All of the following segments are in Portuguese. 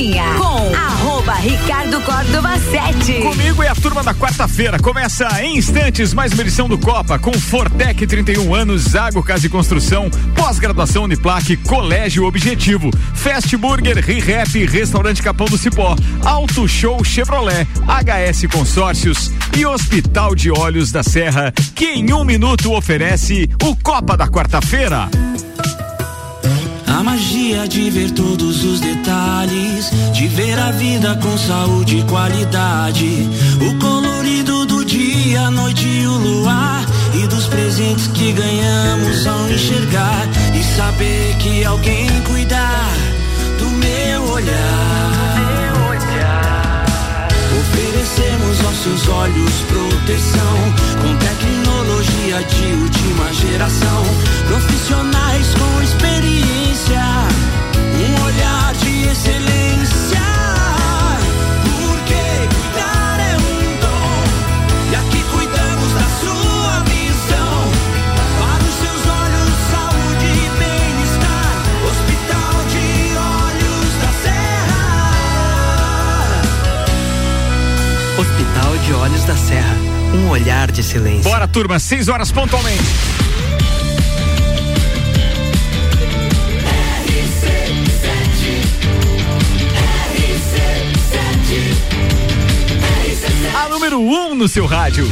Com arroba Ricardo Córdova 7. Comigo e a turma da quarta-feira. Começa em instantes mais uma edição do Copa com Fortec 31 anos, Zago Casa e Construção, pós-graduação Uniplaque, Colégio Objetivo, Fast Burger, ReHap, Restaurante Capão do Cipó, Auto Show Chevrolet, HS Consórcios e Hospital de Olhos da Serra, que em um minuto oferece o Copa da quarta-feira. A magia de ver todos os detalhes, de ver a vida com saúde e qualidade. O colorido do dia, a noite e o luar. E dos presentes que ganhamos ao enxergar. E saber que alguém cuidar do meu olhar. Oferecemos aos seus olhos proteção com tecnologia de última geração. Profissionais com experiência, um olhar de excelência. Porque cuidar é um dom, e aqui cuidamos da sua visão. Para os seus olhos, saúde e bem-estar. Hospital de Olhos da Serra. Hospital de Olhos da Serra. Um olhar de silêncio. Bora, turma, 6 horas pontualmente. A número 1 um no seu rádio.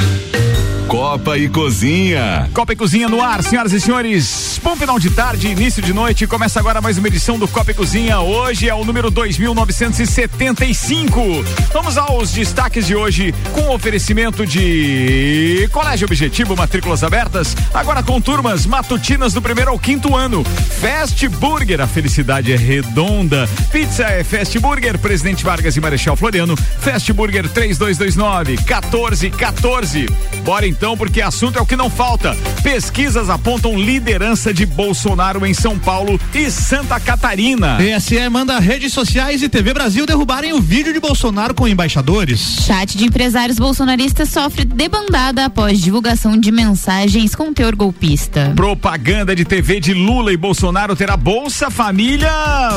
Copa e Cozinha. Copa e Cozinha no ar, senhoras e senhores. Bom final de tarde, início de noite. Começa agora mais uma edição do Copa e Cozinha. Hoje é o número 2975. Vamos aos destaques de hoje com oferecimento de Colégio Objetivo, matrículas abertas. Agora com turmas matutinas do primeiro ao quinto ano. Fast Burger, a felicidade é redonda. Pizza é Fast Burger, Presidente Vargas e Marechal Floriano. Fast Burger 3229 1414. Bora então, porque assunto é o que não falta. Pesquisas apontam liderança de Bolsonaro em São Paulo e Santa Catarina. TSE manda redes sociais e TV Brasil derrubarem o vídeo de Bolsonaro com embaixadores. Chat de empresários bolsonaristas sofre debandada após divulgação de mensagens com teor golpista. Propaganda de TV de Lula e Bolsonaro terá Bolsa Família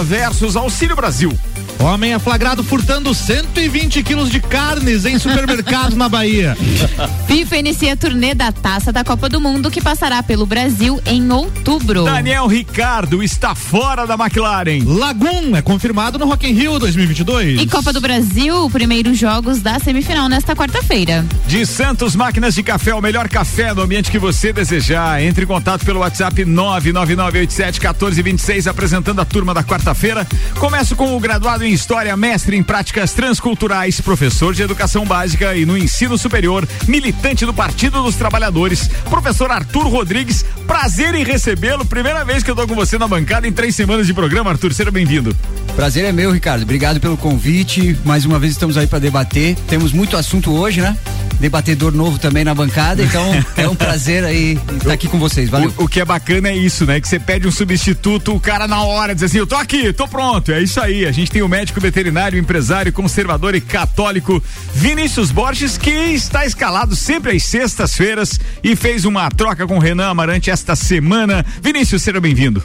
versus Auxílio Brasil. Homem é flagrado furtando 120 quilos de carnes em supermercados na Bahia. FIFA inicia a turnê da Taça da Copa do Mundo que passará pelo Brasil em outubro. Daniel Ricardo está fora da McLaren. Lagum é confirmado no Rock in Rio 2022. E Copa do Brasil, primeiros jogos da semifinal nesta quarta-feira. De Santos Máquinas de Café, o melhor café no ambiente que você desejar. Entre em contato pelo WhatsApp 999871426 apresentando a turma da quarta-feira. Começo com o graduado em História, mestre em práticas transculturais, professor de educação básica e no ensino superior, militante do Partido dos Trabalhadores, professor Arthur Rodrigues. Prazer em recebê-lo. Primeira vez que eu tô com você na bancada em três semanas de programa, Arthur. Seja bem-vindo. Prazer é meu, Ricardo. Obrigado pelo convite. Mais uma vez estamos aí para debater. Temos muito assunto hoje, né? Debatedor novo também na bancada, então é um prazer aí estar aqui com vocês. Valeu. O, o, que é bacana é isso, né? Que você pede um substituto, o cara na hora diz assim: eu tô aqui, tô pronto. É isso aí. A gente tem o médico veterinário, empresário, conservador e católico Vinícius Borges, que está escalado sempre às sextas-feiras e fez uma troca com Renan Amarante esta semana. Vinícius, seja bem-vindo.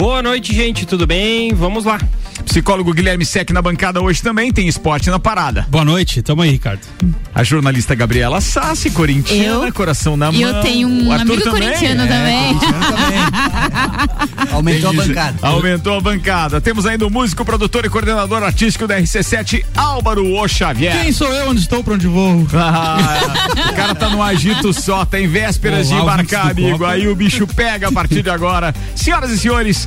Boa noite, gente. Tudo bem? Vamos lá. Psicólogo Guilherme Sec na bancada hoje também tem esporte na parada. Boa noite, tamo aí, Ricardo. A jornalista Gabriela Sassi, corintiana, eu, coração na mão. Eu tenho um Arthur amigo também. corintiano é, também. também. Aumentou a bancada. Aumentou a bancada. Temos ainda o músico, produtor e coordenador artístico da RC7, Álvaro O Xavier. Quem sou eu? Onde estou? Pra onde vou? Ah, o cara tá no agito só, tá em vésperas Olá, de embarcar, amigo. Aí o bicho pega a partir de agora. Senhoras e senhores,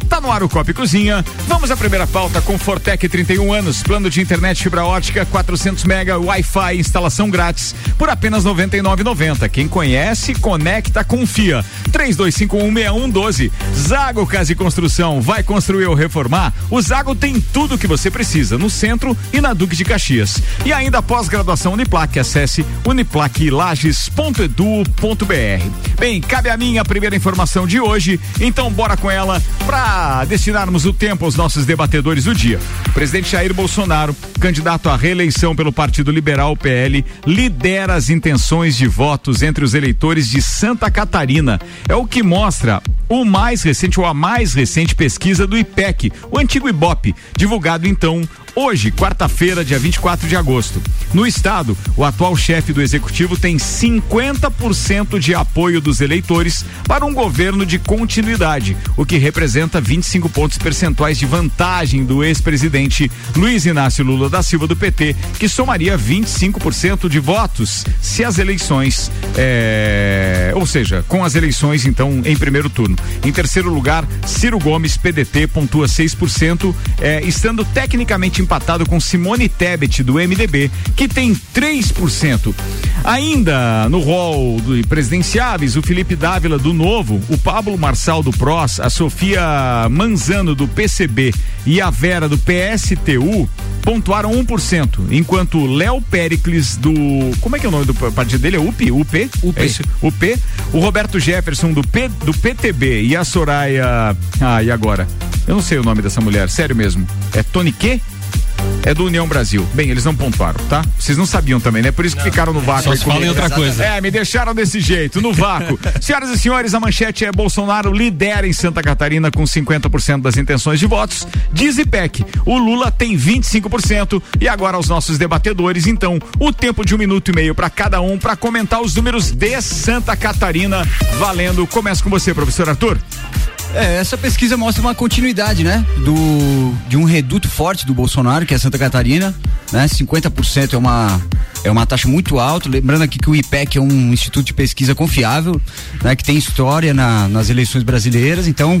tá no ar o Copa Cozinha. Vamos à primeira pauta com Fortec 31 anos, plano de internet fibra ótica 400 mega, Wi-Fi, instalação grátis por apenas 99,90. Quem conhece, conecta, confia. 32516112. Zago Casa e Construção, vai construir ou reformar? O Zago tem tudo o que você precisa no centro e na Duque de Caxias. E ainda pós-graduação Uniplac, acesse uniplaclages.edu.br. Bem, cabe a mim a primeira informação de hoje, então bora com ela para destinarmos o tempo aos nossos debatedores do dia. O presidente Jair Bolsonaro, candidato à reeleição pelo Partido Liberal PL, lidera as intenções de votos entre os eleitores de Santa Catarina. É o que mostra o mais recente ou a mais recente pesquisa do IPEC, o antigo IBOP, divulgado então Hoje, quarta-feira, dia 24 de agosto. No estado, o atual chefe do executivo tem 50% de apoio dos eleitores para um governo de continuidade, o que representa 25 pontos percentuais de vantagem do ex-presidente Luiz Inácio Lula da Silva do PT, que somaria 25% de votos se as eleições, é, ou seja, com as eleições então em primeiro turno. Em terceiro lugar, Ciro Gomes, PDT, pontua 6%, é, estando tecnicamente empatado com Simone Tebet, do MDB, que tem 3%. Ainda no rol do presidenciáveis, o Felipe Dávila, do Novo, o Pablo Marçal, do PROS, a Sofia Manzano, do PCB e a Vera, do PSTU, pontuaram 1%, enquanto Léo Pericles do. Como é que é o nome do partido dele? É UP? UP? UP. É? UP. O Roberto Jefferson do, P, do PTB e a Soraya. Ah, e agora? Eu não sei o nome dessa mulher, sério mesmo. É Tony Quê? É do União Brasil. Bem, eles não pontuaram, tá? Vocês não sabiam também, né? Por isso que ficaram no vácuo. Só se fala em outra coisa. É, me deixaram desse jeito, no vácuo. Senhoras e senhores, a manchete é Bolsonaro lidera em Santa Catarina com 50% das intenções de votos. Diz IPEC, o Lula tem 25% e agora os nossos debatedores, então, o tempo de um minuto e meio para cada um para comentar os números de Santa Catarina. Valendo. Começa com você, professor Arthur. É, essa pesquisa mostra uma continuidade, né? Do, de um reduto forte do Bolsonaro, que é Santa Catarina, né? 50% é uma, é uma taxa muito alta. Lembrando aqui que o IPEC é um instituto de pesquisa confiável, né? Que tem história na, nas eleições brasileiras. Então,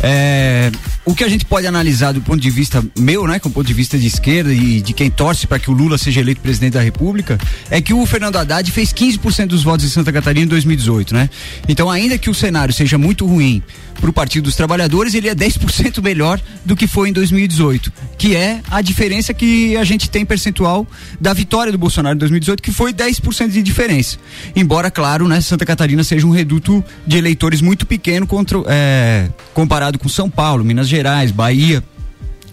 é, o que a gente pode analisar do ponto de vista meu, né? Com o ponto de vista de esquerda e de quem torce para que o Lula seja eleito presidente da República, é que o Fernando Haddad fez 15% dos votos em Santa Catarina em 2018, né? Então, ainda que o cenário seja muito ruim para o Partido dos Trabalhadores, ele é 10% melhor do que foi em 2018, que é a diferença que a gente tem percentual da vitória do Bolsonaro em 2018, que foi 10% de diferença. Embora, claro, né, Santa Catarina seja um reduto de eleitores muito pequeno contra, é, comparado com São Paulo, Minas Gerais, Bahia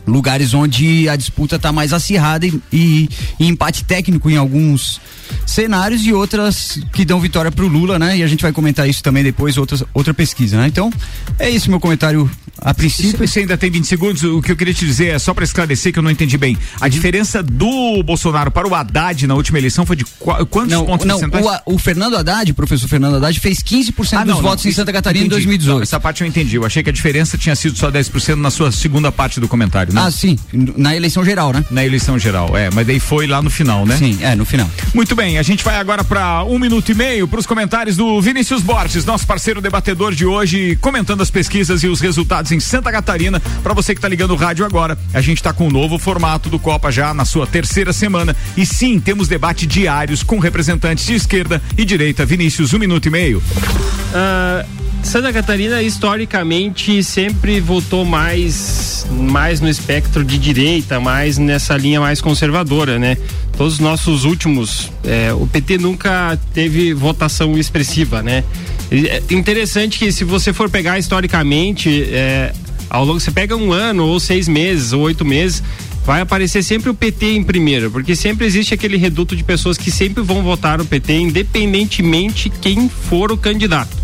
lugares onde a disputa está mais acirrada e, e, e, empate técnico em alguns cenários e outras que dão vitória para o Lula, né? E a gente vai comentar isso também depois, outras, outra pesquisa, né? Então, é isso meu comentário a princípio. Você ainda tem 20 segundos, o que eu queria te dizer é só para esclarecer que eu não entendi bem. A diferença do Bolsonaro para o Haddad na última eleição foi de qu quantos não, pontos não, o, o, Fernando Haddad, o professor Fernando Haddad, fez 15% ah, dos não, votos não, em Santa Catarina entendi. em 2018. Não, essa parte eu entendi. Eu achei que a diferença tinha sido só 10% na sua segunda parte do comentário, né? Ah, sim. Na eleição geral, né? Na eleição geral, é. Mas daí foi lá no final, né? Sim, é, no final. Muito bem, a gente vai agora para um minuto e meio para os comentários do Vinícius Borges, nosso parceiro debatedor de hoje, comentando as pesquisas e os resultados em Santa Catarina. Para você que está ligando o rádio agora, a gente está com um novo formato do Copa já na sua terceira semana. E sim, temos debate diários com representantes de esquerda e direita. Vinícius, um minuto e meio. Uh, Santa Catarina historicamente sempre votou mais mais no espectro de direita, mais nessa linha mais conservadora, né? Todos os nossos últimos, é, o PT nunca teve votação expressiva, né? É interessante que se você for pegar historicamente, é, ao longo você pega um ano ou seis meses ou oito meses, vai aparecer sempre o PT em primeiro, porque sempre existe aquele reduto de pessoas que sempre vão votar no PT, independentemente quem for o candidato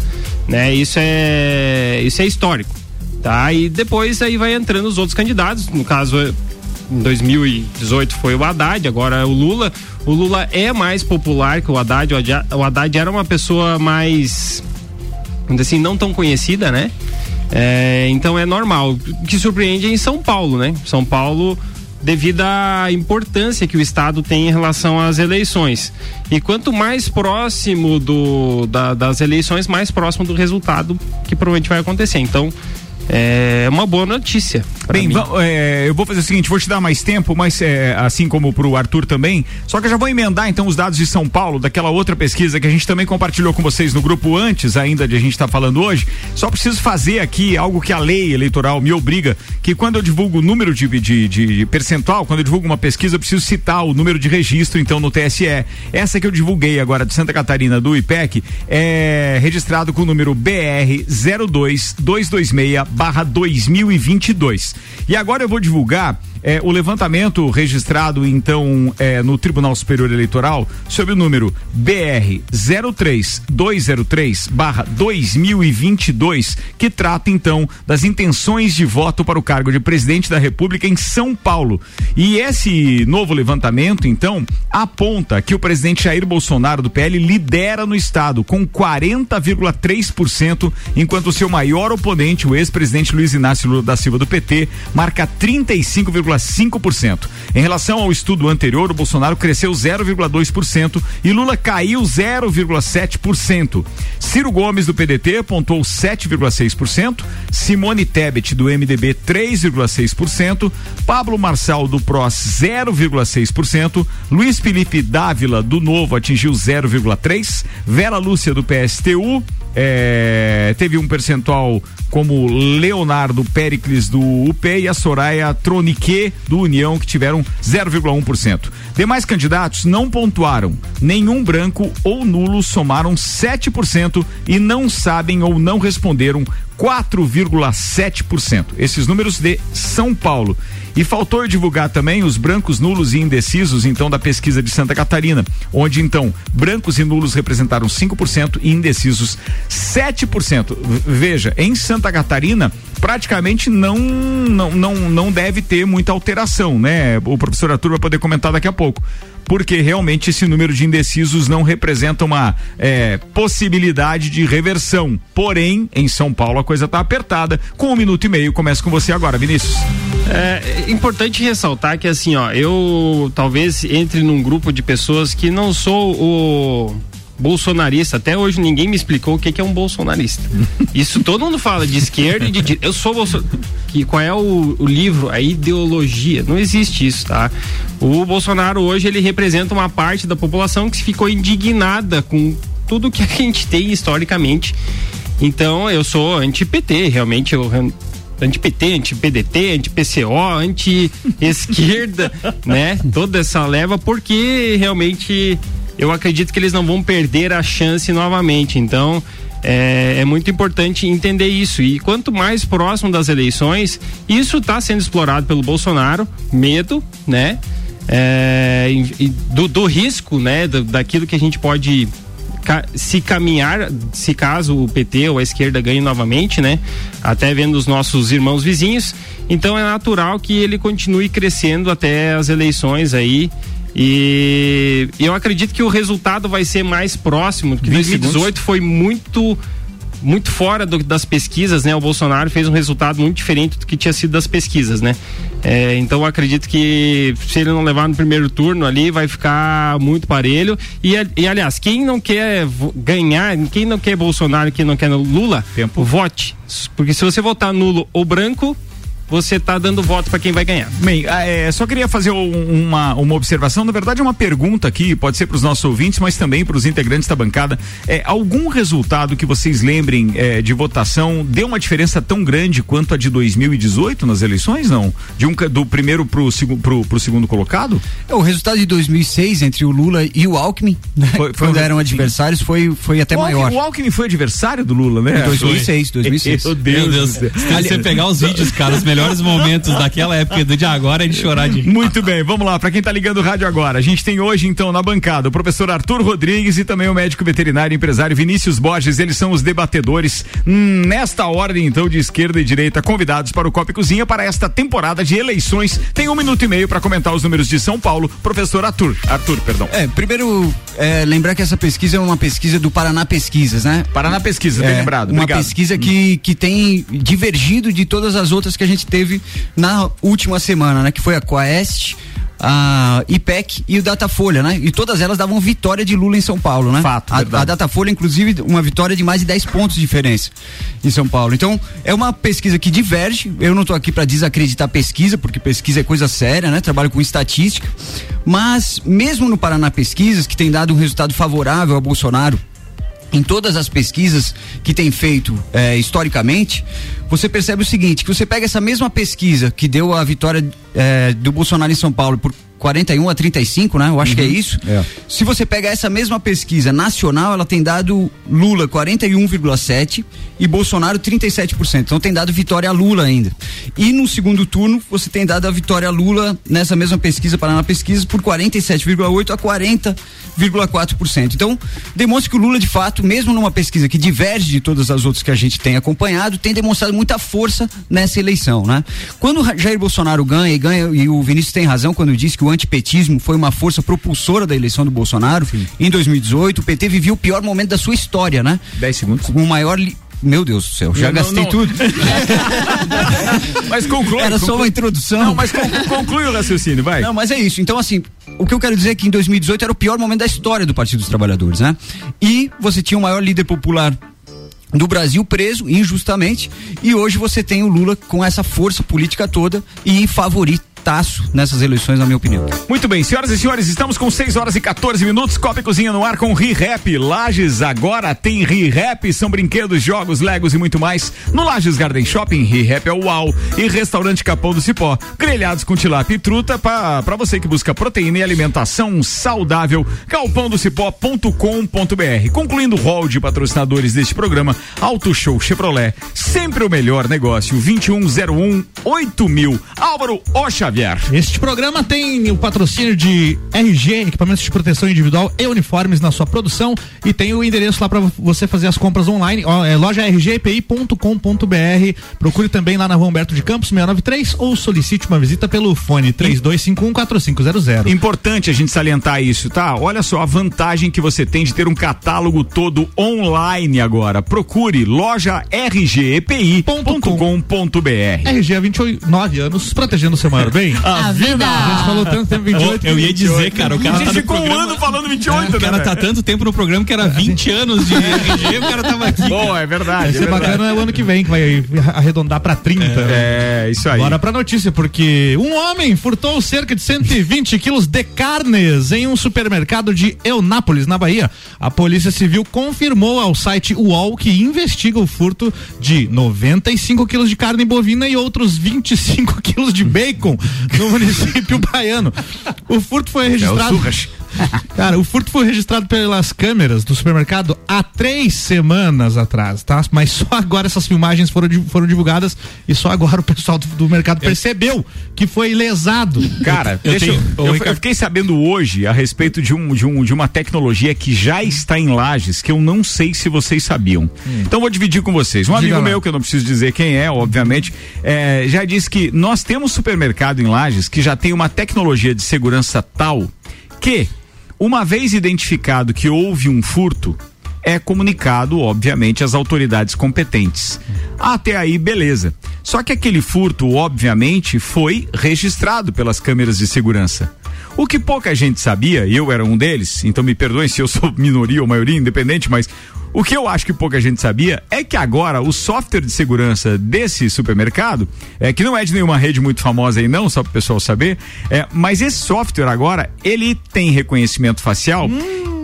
né? Isso é isso é histórico, tá? E depois aí vai entrando os outros candidatos, no caso em 2018 foi o Haddad, agora é o Lula. O Lula é mais popular que o Haddad. O Haddad era uma pessoa mais, assim, não tão conhecida, né? É, então é normal. O que surpreende é em São Paulo, né? São Paulo devido à importância que o Estado tem em relação às eleições. E quanto mais próximo do, da, das eleições, mais próximo do resultado que provavelmente vai acontecer. Então, é uma boa notícia. Bem, é, eu vou fazer o seguinte, vou te dar mais tempo, mas é, assim como pro Arthur também, só que eu já vou emendar então os dados de São Paulo, daquela outra pesquisa que a gente também compartilhou com vocês no grupo antes ainda de a gente estar tá falando hoje. Só preciso fazer aqui algo que a lei eleitoral me obriga, que quando eu divulgo o número de, de, de percentual, quando eu divulgo uma pesquisa, eu preciso citar o número de registro então no TSE. Essa que eu divulguei agora de Santa Catarina do IPEC é registrado com o número BR 02226 barra 2022. E agora eu vou divulgar é, o levantamento registrado então é, no Tribunal Superior Eleitoral sob o número BR 03203 barra 2022, que trata então das intenções de voto para o cargo de presidente da República em São Paulo. E esse novo levantamento, então, aponta que o presidente Jair Bolsonaro do PL lidera no estado com 40,3%, enquanto o seu maior oponente, o ex-presidente Luiz Inácio Lula da Silva do PT, marca 35,5%. Em relação ao estudo anterior, o Bolsonaro cresceu 0,2% e Lula caiu 0,7%. Ciro Gomes do PDT pontuou 7,6%, Simone Tebet do MDB 3,6%, Pablo Marçal do PROS 0,6%, Luiz Felipe Dávila do Novo atingiu 0,3%, Vera Lúcia do PSTU é, teve um percentual como Leonardo Pericles do UP e a Soraya Tronique do União, que tiveram 0,1%. Demais candidatos não pontuaram. Nenhum branco ou nulo somaram 7% e não sabem ou não responderam 4,7%. Esses números de São Paulo. E faltou divulgar também os brancos, nulos e indecisos, então, da pesquisa de Santa Catarina, onde então brancos e nulos representaram 5% e indecisos 7%. Veja, em Santa Catarina, praticamente não, não, não, não deve ter muita alteração, né? O professor Arthur vai poder comentar daqui a pouco porque realmente esse número de indecisos não representa uma é, possibilidade de reversão. Porém, em São Paulo a coisa está apertada. Com um minuto e meio, começa com você agora, Vinícius. É importante ressaltar que assim, ó, eu talvez entre num grupo de pessoas que não sou o bolsonarista. Até hoje ninguém me explicou o que, que é um bolsonarista. Isso todo mundo fala de esquerda e de direita. Eu sou bolsonarista. Qual é o, o, livro? A ideologia. Não existe isso, tá? O Bolsonaro hoje ele representa uma parte da população que ficou indignada com tudo que a gente tem historicamente. Então eu sou anti-PT, realmente eu anti-PT, anti-PDT, anti-PCO, anti-esquerda, né? Toda essa leva, porque realmente eu acredito que eles não vão perder a chance novamente. Então, é, é, muito importante entender isso. E quanto mais próximo das eleições, isso está sendo explorado pelo Bolsonaro, medo, né? É, do, do, risco, né? Daquilo que a gente pode se caminhar, se caso o PT ou a esquerda ganhe novamente, né? Até vendo os nossos irmãos vizinhos. Então é natural que ele continue crescendo até as eleições aí e, eu acredito que o resultado vai ser mais próximo, que 2018 segundos. foi muito muito fora do, das pesquisas, né? O Bolsonaro fez um resultado muito diferente do que tinha sido das pesquisas, né? É, então eu acredito que se ele não levar no primeiro turno ali, vai ficar muito parelho. E, e aliás, quem não quer ganhar, quem não quer Bolsonaro, quem não quer Lula, Tempo. vote. Porque se você votar nulo ou branco, você está dando voto para quem vai ganhar. Bem, ah, é, só queria fazer um, uma, uma observação, na verdade é uma pergunta aqui, pode ser para os nossos ouvintes, mas também para os integrantes da bancada. É, algum resultado que vocês lembrem é, de votação deu uma diferença tão grande quanto a de 2018 nas eleições, não? De um, do primeiro para o pro, pro segundo colocado? É, o resultado de 2006 entre o Lula e o Alckmin, né? foi, foi quando eram adversários, foi, foi até o maior. Alckmin, o Alckmin foi adversário do Lula, né? Em 2006, 2006. Meu Deus. Meu Deus. Se você pegar os vídeos, cara, os melhores melhores momentos daquela época do de agora é de chorar de. Muito bem, vamos lá, para quem tá ligando o rádio agora, a gente tem hoje então na bancada o professor Arthur Rodrigues e também o médico veterinário e empresário Vinícius Borges, eles são os debatedores hum, nesta ordem então de esquerda e direita convidados para o Copa e Cozinha para esta temporada de eleições. Tem um minuto e meio para comentar os números de São Paulo, professor Arthur, Arthur, perdão. É, primeiro é, lembrar que essa pesquisa é uma pesquisa do Paraná Pesquisas, né? Paraná Pesquisas, bem é, lembrado. Uma Obrigado. pesquisa que, que tem divergido de todas as outras que a gente teve na última semana, né? Que foi a Quest, a IPEC e o Datafolha, né? E todas elas davam vitória de Lula em São Paulo, né? Fato, a, a Datafolha, inclusive, uma vitória de mais de 10 pontos de diferença em São Paulo. Então, é uma pesquisa que diverge. Eu não estou aqui para desacreditar pesquisa, porque pesquisa é coisa séria, né? Trabalho com estatística. Mas, mesmo no Paraná Pesquisas, que tem dado um resultado favorável ao Bolsonaro em todas as pesquisas que tem feito é, historicamente, você percebe o seguinte: que você pega essa mesma pesquisa que deu a vitória é, do Bolsonaro em São Paulo por 41 a 35, né? Eu acho que é Uhum. isso. Se você pega essa mesma pesquisa nacional, ela tem dado Lula 41,7 e Bolsonaro 37%. Então tem dado vitória a Lula ainda. E no segundo turno, você tem dado a vitória a Lula nessa mesma pesquisa, Paraná Pesquisa, por 47,8 a 40,4%. Então, demonstra que o Lula, de fato, mesmo numa pesquisa que diverge de todas as outras que a gente tem acompanhado, tem demonstrado muita força nessa eleição, né? Quando Jair Bolsonaro ganha e ganha, e o Vinícius tem razão quando diz que o antipetismo foi uma força propulsora da eleição do Bolsonaro, em 2018, o PT vivia o pior momento da sua história, né? 10 segundos. Com o maior. Meu Deus do céu, já Não, gastei não. tudo. Mas conclui. Era só conclui. uma introdução. Não, mas con- conclui o raciocínio, vai. Não, mas é isso. Então, assim, o que eu quero dizer é que em 2018 era o pior momento da história do Partido dos Trabalhadores, né? E você tinha o maior líder popular do Brasil preso injustamente e hoje você tem o Lula com essa força política toda e favoritaço nessas eleições, na minha opinião. Muito bem, senhoras e senhores, estamos com 6 horas e 14 minutos. Copa e Cozinha no ar com ReHap. Lages agora tem ReHap, são brinquedos, jogos, legos e muito mais. No Lages Garden Shopping, ReHap é o UAU. E Restaurante Capão do Cipó. Grelhados com tilápia e truta para você que busca proteína e alimentação saudável. Galpãodocipó.com.br. Concluindo o rol de patrocinadores deste programa, Auto Show Chevrolet. Sempre o melhor negócio. 2101 8000. Álvaro O Xavier. Este programa tem o patrocínio de RG, equipamentos de proteção individual e uniformes na sua produção e tem o endereço lá para você fazer as compras online, ó, é loja rgpi.com.br. Procure também lá na Rua Humberto de Campos 693 ou solicite uma visita pelo fone 32514500. Importante a gente salientar isso, tá? Olha só a vantagem que você tem de ter um catálogo todo online agora. Procure loja rgepi.com.br. RG há 29 anos, protegendo o seu maior bem. A vida. A gente falou tanto tempo 28. Eu ia dizer, cara, o A cara gente tá no ficou um programa. ano falando 28, o cara né? tá tanto tempo no programa que era 20 anos de RG, o cara tava aqui. Bom, é verdade. Vai é ser verdade. bacana é o ano que vem, que vai arredondar pra 30. É, isso aí. Bora pra notícia, porque um homem furtou cerca de 120 quilos de carnes em um supermercado de Eunápolis, na Bahia. A Polícia Civil confirmou ao site UOL que investiga o furto de 95 quilos de carne bovina e outros 25 quilos de bacon no município baiano. O furto foi É registrado. Surras. Cara, o furto foi registrado pelas câmeras do supermercado há três semanas atrás, tá? Mas só agora essas filmagens foram, foram divulgadas e só agora o pessoal do, do mercado percebeu que foi lesado. Cara, Eu tenho- eu, eu fiquei sabendo hoje a respeito de, um, de, um, de uma tecnologia que já está em lajes, que eu não sei se vocês sabiam. Então vou dividir com vocês. Um Diga amigo lá. meu, que eu não preciso dizer quem é, obviamente, é, já disse que nós temos supermercado em lajes que já tem uma tecnologia de segurança tal que, uma vez identificado que houve um furto, é comunicado, obviamente, às autoridades competentes. Até aí, beleza. Só que aquele furto, obviamente, foi registrado pelas câmeras de segurança. O que pouca gente sabia, eu era um deles, então me perdoem se eu sou minoria ou maioria, independente, mas o que eu acho que pouca gente sabia é que agora o software de segurança desse supermercado, é que não é de nenhuma rede muito famosa aí não, só para o pessoal saber, é, mas esse software agora, ele tem reconhecimento facial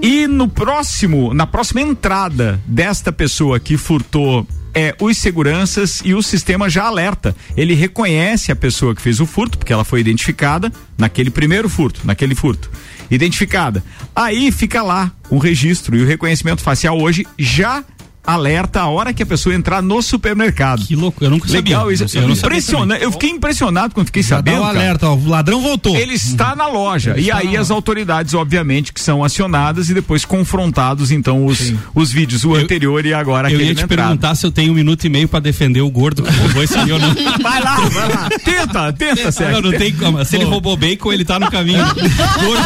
e no próximo, na próxima entrada desta pessoa que furtou é, os seguranças e o sistema já alerta. Ele reconhece a pessoa que fez o furto, porque ela foi identificada naquele primeiro furto, naquele furto. Identificada. Aí fica lá um registro e o reconhecimento facial hoje já alerta a hora que a pessoa entrar no supermercado. Que louco, eu nunca Legal sabia. isso. Eu não Impressionante. Eu fiquei impressionado quando fiquei Já dá sabendo. o cara. alerta, ó, o ladrão voltou. Ele está na loja. Ele e aí as autoridades, obviamente, que são acionadas e depois confrontados, então, os, os vídeos, o Eu- anterior e agora Eu aquele ia na te perguntar se eu tenho um minuto e meio pra defender o gordo que roubou esse ou não. Vai lá, vai lá. Tenta, tenta, Não, Sérgio. não tem como. Se ele roubou bacon, ele tá no caminho. Gordo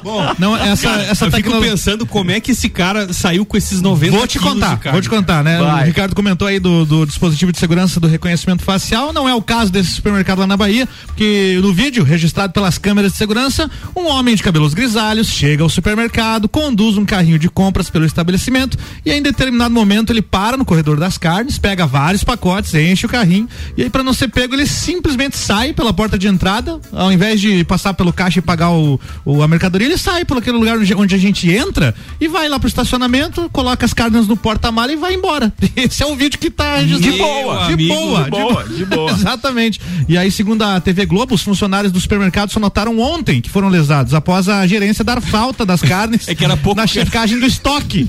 Bom, não, essa, essa eu fico tecnologia. pensando como é que esse cara saiu com esses 90 Vou te contar, vou te contar, né? Vai. O Ricardo comentou aí do, do dispositivo de segurança do reconhecimento facial. Não é o caso desse supermercado lá na Bahia, porque no vídeo registrado pelas câmeras de segurança, um homem de cabelos grisalhos chega ao supermercado, conduz um carrinho de compras pelo estabelecimento e em determinado momento ele para no corredor das carnes, pega vários pacotes, enche o carrinho e aí para não ser pego ele simplesmente sai pela porta de entrada, ao invés de passar pelo caixa e pagar o, o- a mercadoria ele sai por aquele lugar onde, a gente entra e vai lá pro estacionamento, coloca as carnes no porta-mala e vai embora. Esse é um vídeo que tá registrado. De boa, de amigo, boa, de boa, de boa. Exatamente. E aí, segundo a TV Globo, os funcionários do supermercado só notaram ontem que foram lesados, após a gerência dar falta das carnes É que era pouco, na checagem do estoque.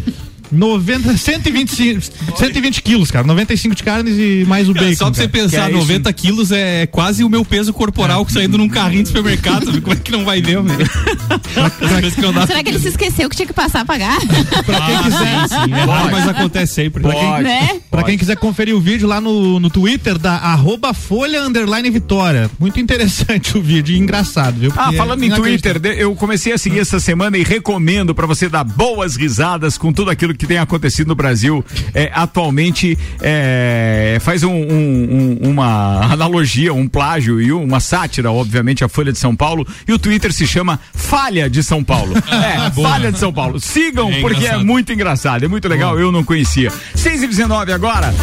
90, 125, 120 quilos, cara. 95 de carnes e mais o bacon. Só pra você cara. pensar, Que é isso? 90 quilos é quase o meu peso corporal saindo num carrinho de supermercado. Como é que não vai ver, velho? Que. Será que ele se esqueceu que tinha que passar a pagar? Pra quem Ah, quiser. sim, sim. É raro, mas acontece sempre. Pode. né? Pra quem quiser conferir o vídeo lá no, no Twitter da arroba Folha Underline Vitória. Muito interessante o vídeo e engraçado, viu? Ah, Porque falando é em Twitter, eu comecei a seguir essa semana e recomendo pra você dar boas risadas com tudo aquilo que tem acontecido no Brasil é, atualmente. é, faz um- um- um- uma analogia, um plágio e uma sátira, obviamente, a Folha de São Paulo. E o Twitter se chama Falha de São Paulo. É, Falha de São Paulo. Sigam, É porque é muito engraçado, é muito legal. Eu não conhecia. 6 e 19 agora.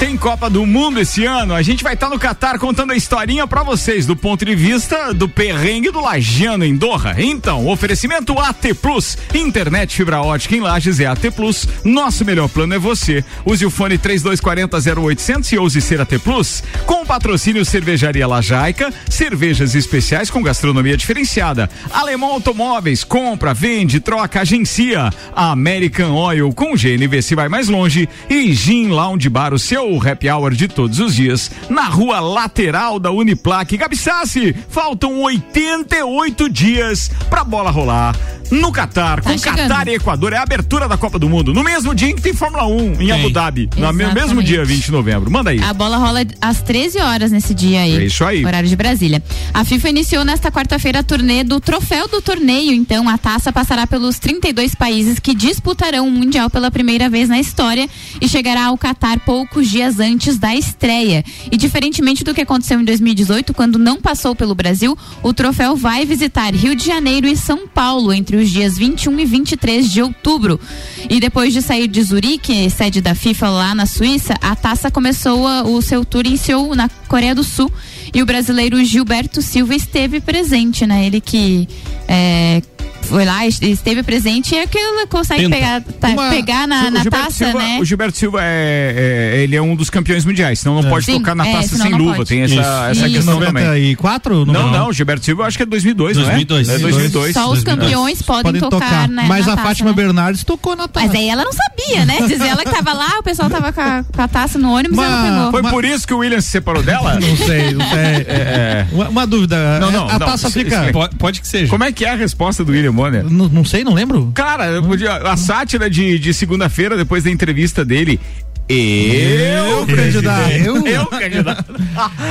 Tem Copa do Mundo esse ano. A gente vai estar no Catar contando a historinha pra vocês do ponto de vista do perrengue do Lagiano em Doha. Então, oferecimento AT Plus, internet fibra ótica em Lages é AT Plus. Nosso melhor plano é você. Use o fone 3240 0800 e ouse ser AT Plus. Com patrocínio Cervejaria Lajaica, cervejas especiais com gastronomia diferenciada. Alemão Automóveis, compra, vende, troca, agencia. American Oil com GNV se vai mais longe e Gin Lounge Bar, o seu happy hour de todos os dias, na rua lateral da Uniplaque. Gabi Sassi, faltam 88 dias pra bola rolar no Catar, Tá com chegando. Catar e Equador. É a abertura da Copa do Mundo, no mesmo dia em que tem Fórmula 1 em Tem. Abu Dhabi, no me- mesmo dia, 20 de novembro. Manda aí. A bola rola às 13 horas nesse dia aí. É isso aí. Horário de Brasília. A FIFA iniciou nesta quarta-feira a turnê do troféu do torneio. Então, a taça passará pelos 32 países que disputarão o Mundial pela primeira vez na história e chegará ao Catar poucos dias antes da estreia. E diferentemente do que aconteceu em 2018, quando não passou pelo Brasil, o troféu vai visitar Rio de Janeiro e São Paulo entre os dias 21 e 23 de outubro. E depois de sair de Zurique, sede da FIFA lá na Suíça, a taça começou o seu tour em Seul, na Coreia do Sul. E o brasileiro Gilberto Silva esteve presente, né? Ele que é, foi lá, est- esteve presente e é que ele consegue Tenta. pegar, tá- Uma- pegar na, na taça, Silva, né? O Gilberto Silva é, é- ele é um dos campeões mundiais, senão não pode Sim, tocar na é, taça sem não luva. pode. Tem essa, Isso. essa Isso. questão também. 94? Não, não, o Gilberto Silva eu acho que é 2002, 2002. não é? É 2002. Só os 2002. campeões podem, tocar, né, Mas na a taça, Fátima né? Bernardes tocou na taça. Mas aí ela não sabia, né? Diz ela que tava lá, o pessoal tava com a, com a taça no ônibus e ela pegou. Foi por isso que o William se separou dela? Não sei, não sei. É. Uma, dúvida. Não, não, a não, taça fica. pode que seja. Como é que é a resposta do William Bonner? Não, não sei, não lembro. Cara, eu podia- a sátira de, de segunda-feira, depois da entrevista dele. Eu, candidato. Eu? Eu, candidato.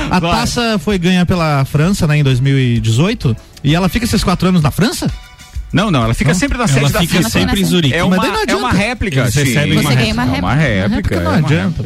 A Vai. taça foi ganha pela França, né, em 2018. E ela fica esses quatro anos na França? Não, não, ela fica sempre na sede Ela da fica FIFA. sempre em Zurique. É uma, não é uma réplica. Eles sim. recebem Você uma ganha uma É réplica. uma réplica. Réplica não é adianta.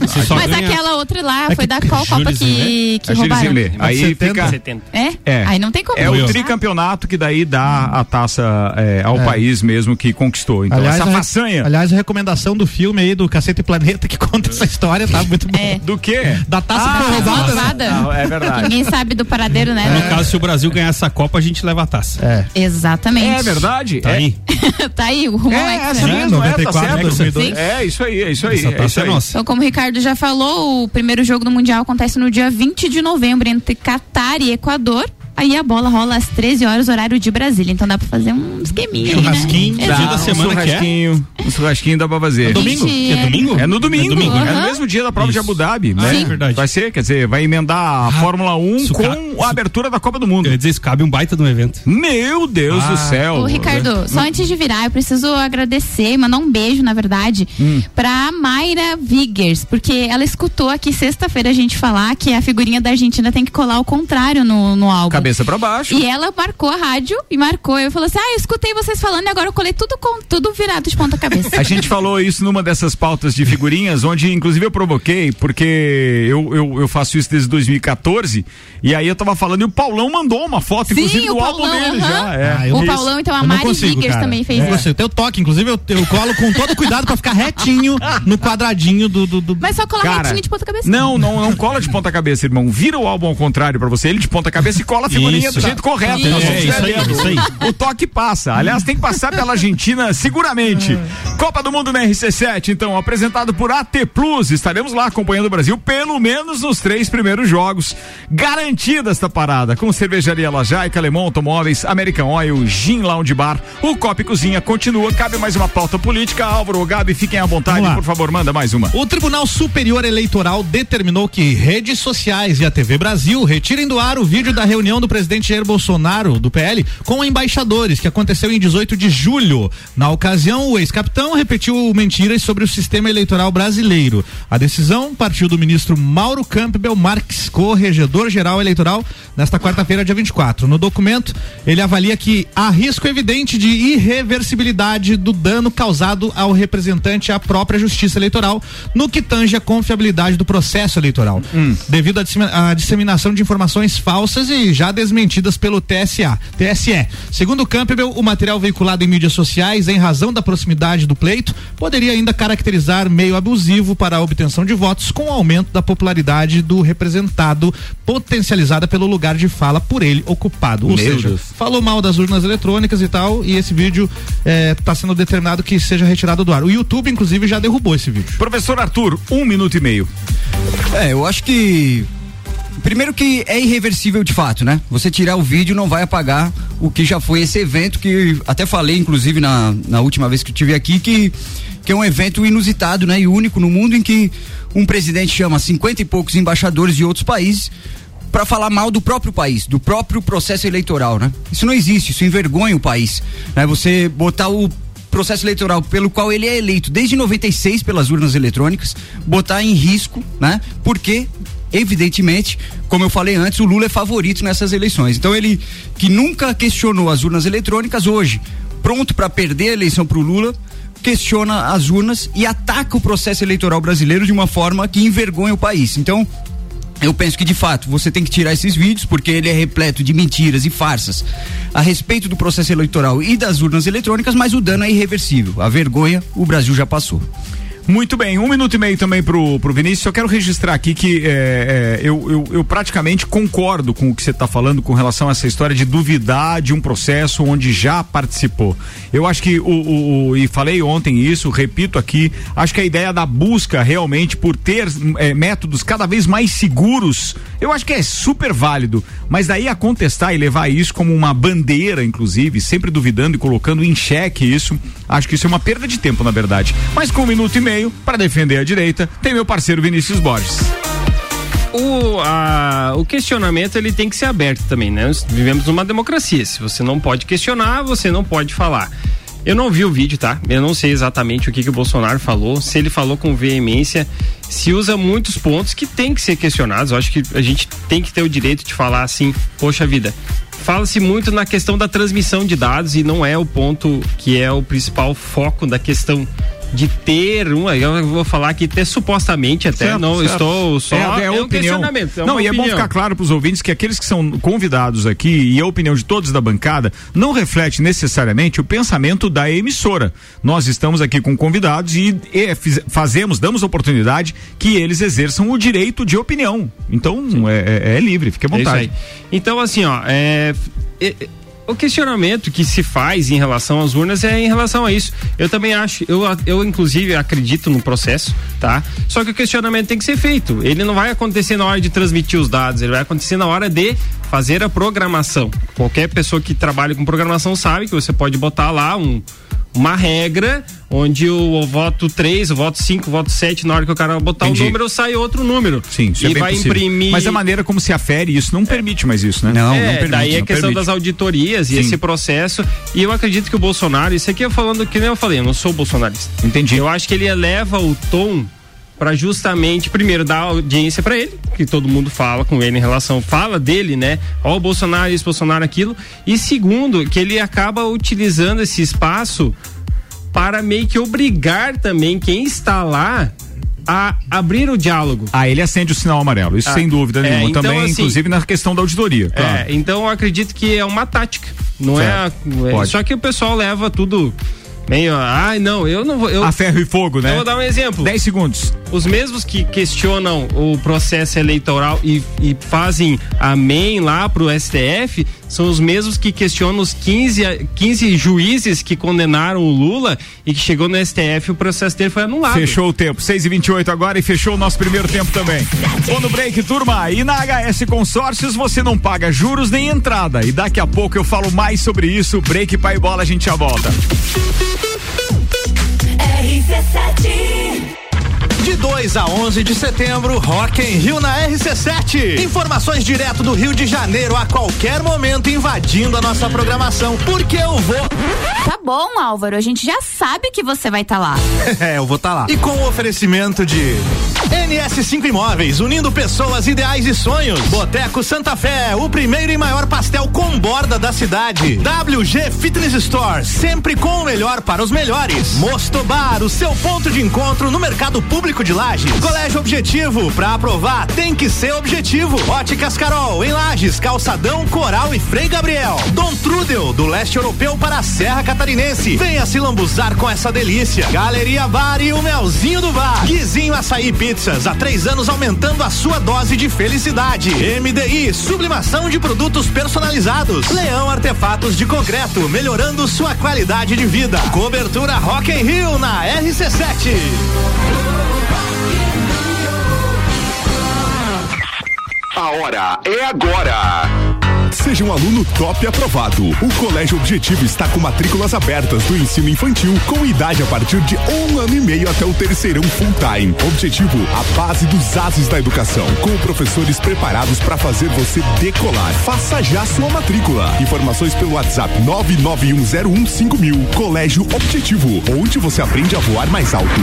Você só Mas ganha- aquela outra lá É foi que- da qual Copa Zimmer. que, que A Gilles roubaram? Aí 70. fica. 70. É? É. Aí não tem como É o tricampeonato que daí dá a taça é, ao país mesmo que conquistou. Então, essa façanha. aliás, a recomendação do filme aí do Cacete Planeta que conta essa história, tá muito bom. É. Do quê? Da taça Ah, que roubada, né? Não, é verdade. Ninguém sabe do paradeiro, né? No caso, se o Brasil ganhar essa Copa, a gente leva a taça. É. Exatamente. É verdade. Tá é, aí. tá aí, o rumo É, é, essa né? mesmo, é, tá 94, certo. 2002. É, isso aí, é isso aí. Essa é isso é aí. nossa. Então, como o Ricardo já falou, o primeiro jogo do Mundial acontece no dia 20 de novembro entre Catar e Equador. Aí a bola rola às 13 horas, horário de Brasília. Então dá pra fazer um esqueminha. aí, Churrasquinho. Né? Dia da semana um que é? churrasquinho, um churrasquinho dá pra fazer. domingo? Gente, É domingo? É no domingo. É domingo, É né? no mesmo dia da prova de Isso. Abu Dhabi, né? Sim. Verdade. Vai ser, quer dizer, vai emendar a Fórmula 1 isso com ca- a abertura da Copa do Mundo. Ia dizer, isso cabe um baita de um evento. Meu Deus do céu. Ô, Ricardo, só antes de virar, eu preciso agradecer e mandar um beijo, na verdade, Hum. pra Mayra Viggers, porque ela escutou aqui sexta-feira a gente falar que a figurinha da Argentina tem que colar ao contrário no, no álbum. Cabeça pra baixo. E ela marcou a rádio e marcou. Eu falou assim: Ah, eu escutei vocês falando e agora eu colei tudo com tudo virado de ponta cabeça. A gente falou isso numa dessas pautas de figurinhas, onde inclusive eu provoquei, porque eu, eu, eu faço isso desde 2014, e aí eu tava falando e o Paulão mandou uma foto, Sim, inclusive, o do álbum Paulão, dele aham. já. É. Ah, o Isso. Paulão, então a Mari consigo, cara. também fez Eu isso. Teu toque, inclusive, eu, eu colo com todo cuidado pra ficar retinho no quadradinho do. do, do- Mas só colar Cara, retinho de ponta cabeça. Não, não, não cola de ponta cabeça, irmão. Vira o álbum ao contrário pra você, ele de ponta cabeça e cola figurinha Isso. do jeito correto. Isso. É, estamos isso aí, isso aí. O toque passa. Aliás, tem que passar pela Argentina seguramente. Copa do Mundo na RC7, então, apresentado por AT Plus. Estaremos lá acompanhando o Brasil, pelo menos nos três primeiros jogos. Garantida esta parada, com cervejaria Lajaica, Alemão Automóveis, American Oil, Gin Lounge Bar. O Copa e Cozinha continua. Cabe mais uma pauta política. Álvaro ou Gabi, fiquem à vontade, por favor, manda mais uma. O Tribunal Superior Eleitoral determinou que redes sociais e a TV Brasil retirem do ar o vídeo da reunião do presidente Jair Bolsonaro, do PL, com embaixadores, que aconteceu em 18 de julho. Na ocasião, o ex-capitão repetiu mentiras sobre o sistema eleitoral brasileiro. A decisão partiu do ministro Mauro Campbell Marques, corregedor-geral eleitoral, nesta quarta-feira, dia 24. No documento, ele avalia que há risco evidente de irreversibilidade do dano causado ao representante à própria Justiça Eleitoral no que tange a confiabilidade do processo eleitoral, devido à dissemi- à disseminação de informações falsas e já desmentidas pelo TSA, TSE. Segundo Campbell, o material veiculado em mídias sociais, em razão da proximidade do pleito, poderia ainda caracterizar meio abusivo para a obtenção de votos com o aumento da popularidade do representado, potencializada pelo lugar de fala por ele ocupado. Ou Meu seja, Deus. falou mal das urnas eletrônicas e tal, e esse vídeo está sendo determinado que seja retirado do ar. O YouTube, inclusive, já derrubou esse vídeo. Professor Arthur, um minuto e meio. É, eu acho que. Primeiro que é irreversível de fato, né? Você tirar o vídeo não vai apagar o que já foi esse evento que até falei, inclusive, na, na última vez que eu tive aqui, que, que é um evento inusitado, né? E único no mundo em que um presidente chama cinquenta e poucos embaixadores de outros países para falar mal do próprio país, do próprio processo eleitoral, né? Isso não existe, isso envergonha o país, né? Você botar o processo eleitoral pelo qual ele é eleito desde 96 pelas urnas eletrônicas, botar em risco, né? Porque evidentemente, como eu falei antes, o Lula é favorito nessas eleições. Então ele que nunca questionou as urnas eletrônicas hoje, pronto para perder a eleição para o Lula, questiona as urnas e ataca o processo eleitoral brasileiro de uma forma que envergonha o país. Então, eu penso que de fato você tem que tirar esses vídeos porque ele é repleto de mentiras e farsas a respeito do processo eleitoral e das urnas eletrônicas, mas o dano é irreversível. A vergonha o Brasil já passou. Muito bem, um minuto e meio também pro, pro Vinícius. Eu quero registrar aqui que é, é, eu, eu, eu praticamente concordo com o que você está falando com relação a essa história de duvidar de um processo onde já participou. Eu acho que o, o, o- e falei ontem isso, repito aqui, acho que a ideia da busca realmente por ter é, métodos cada vez mais seguros, eu acho que é super válido. Mas daí a contestar e levar isso como uma bandeira, inclusive, sempre duvidando e colocando em xeque isso, acho que isso é uma perda de tempo, na verdade. Mas com um minuto e meio, para defender a direita, tem meu parceiro Vinícius Borges. O, a- o questionamento ele tem que ser aberto também, né? Nós vivemos numa democracia. Se você não pode questionar, você não pode falar. Eu não vi o vídeo, tá? Eu não sei exatamente o que, que o Bolsonaro falou, se ele falou com veemência, se usa muitos pontos que tem que ser questionados. Eu acho que a gente tem que ter o direito de falar assim, poxa vida. Fala-se muito na questão da transmissão de dados e não é o ponto que é o principal foco da questão de ter uma, eu vou falar aqui ter supostamente até, Certo, não certo. estou só é, é um opinião. questionamento, é não, e é bom opinião. ficar claro para os ouvintes que aqueles que são convidados aqui e a opinião de todos da bancada não reflete necessariamente o pensamento da emissora. Nós estamos aqui com convidados e, e fiz- fazemos, damos oportunidade que eles exerçam o direito de opinião. Então é, é- é livre, fique à É isso vontade. aí. Então, assim, ó, é, é- é- o questionamento que se faz em relação às urnas é em relação a isso. Eu também acho, eu, eu inclusive acredito no processo, tá? Só que o questionamento tem que ser feito. Ele não vai acontecer na hora de transmitir os dados, ele vai acontecer na hora de fazer a programação. Qualquer pessoa que trabalha com programação sabe que você pode botar lá um uma regra onde o, voto 3, o voto 5, o voto 7, na hora que o cara botar Entendi. o número, sai outro número. Sim, isso e é vai possível. imprimir. Mas a maneira como se afere isso não permite mais isso, né? Não, é, permite, daí a não questão permite. das auditorias e Sim. esse processo. E eu acredito que o Bolsonaro, isso aqui eu falando que nem eu falei, eu não sou bolsonarista. Entendi. Eu acho que ele eleva o tom para justamente, primeiro, dar audiência para ele, que todo mundo fala com ele em relação, fala dele, né? Ó, o Bolsonaro, isso, Bolsonaro, aquilo. E segundo, que ele acaba utilizando esse espaço para meio que obrigar também quem está lá a abrir o diálogo. Ah, ele acende o sinal amarelo, isso Ah, sem dúvida é, nenhuma. então, Também, assim, inclusive, na questão da auditoria. Claro. É, então eu acredito que é uma tática. Não Certo. é, a- é- Pode. Só que o pessoal leva tudo Meio, ai, não, eu não vou. Eu, A ferro e fogo, né? eu vou dar um exemplo. 10 segundos. Os mesmos que questionam o processo eleitoral e, e fazem amém lá pro STF são os mesmos que questionam os 15, a- 15 juízes que condenaram o Lula e que chegou no STF e o processo dele foi anulado. Fechou o tempo, 6 e 28 agora e fechou o nosso primeiro tempo também. Vou no break, turma. E na HS Consórcios você não paga juros nem entrada. E daqui a pouco eu falo mais sobre isso. Break, pai e bola, a gente já volta. De 2 a 11 de setembro, Rock em Rio na RC7. Informações direto do Rio de Janeiro a qualquer momento invadindo a nossa programação. Porque eu vou. Tá bom, Álvaro, a gente já sabe que você vai estar lá. é, eu vou estar lá. E com o oferecimento de NS5 Imóveis, unindo pessoas, ideais e sonhos. Boteco Santa Fé, o primeiro e maior pastel com borda da cidade. WG Fitness Store, sempre com o melhor para os melhores. Mosto Bar, o seu ponto de encontro no mercado público de Lages. Colégio Objetivo, pra aprovar tem que ser objetivo. Óticas Carol, em Lages, Calçadão, Coral e Frei Gabriel. Dom Trudel, do leste europeu para a Serra Catarinense. Venha se lambuzar com essa delícia. Galeria Bar e o Melzinho do Bar. Guizinho Açaí Pizzas, há três anos aumentando a sua dose de felicidade. MDI, sublimação de produtos personalizados. Leão Artefatos de Concreto, melhorando sua qualidade de vida. Cobertura Rock in Rio na RC7. Hora é agora. Seja um aluno top aprovado. O Colégio Objetivo está com matrículas abertas do ensino infantil com idade a partir de um ano e meio até o terceirão full time. Objetivo, a base dos ases da educação, com professores preparados para fazer você decolar. Faça já sua matrícula. Informações pelo WhatsApp 991015000. Colégio Objetivo, onde você aprende a voar mais alto.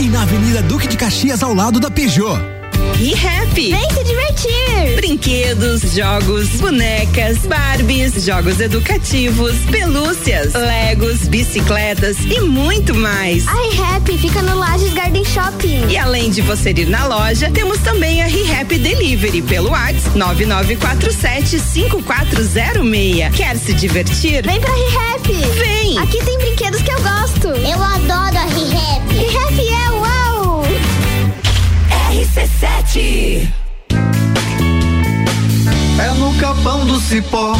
E na Avenida Duque de Caxias, ao lado da Peugeot. E Happy. Vem se divertir. Brinquedos, jogos, bonecas, Barbies, jogos educativos, pelúcias, Legos, bicicletas e muito mais. A ReHap fica no Lages Garden Shopping. E além de você ir na loja, temos também a ReHap Delivery pelo WhatsApp 99475406. Quer se divertir? Vem pra ReHap. Vem. Aqui tem brinquedos que eu gosto. Eu adoro a ReHap. ReHap é. RC7. É no capão do cipó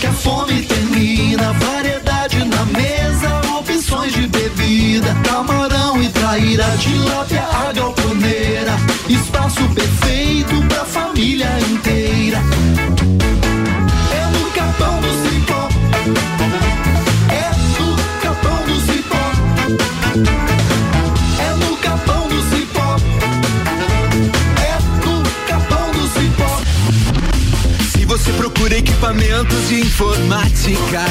que a fome termina. Variedade na mesa, opções de bebida. Camarão e traíra, tilápia, a galponeira. Espaço perfeito pra família inteira. De informática,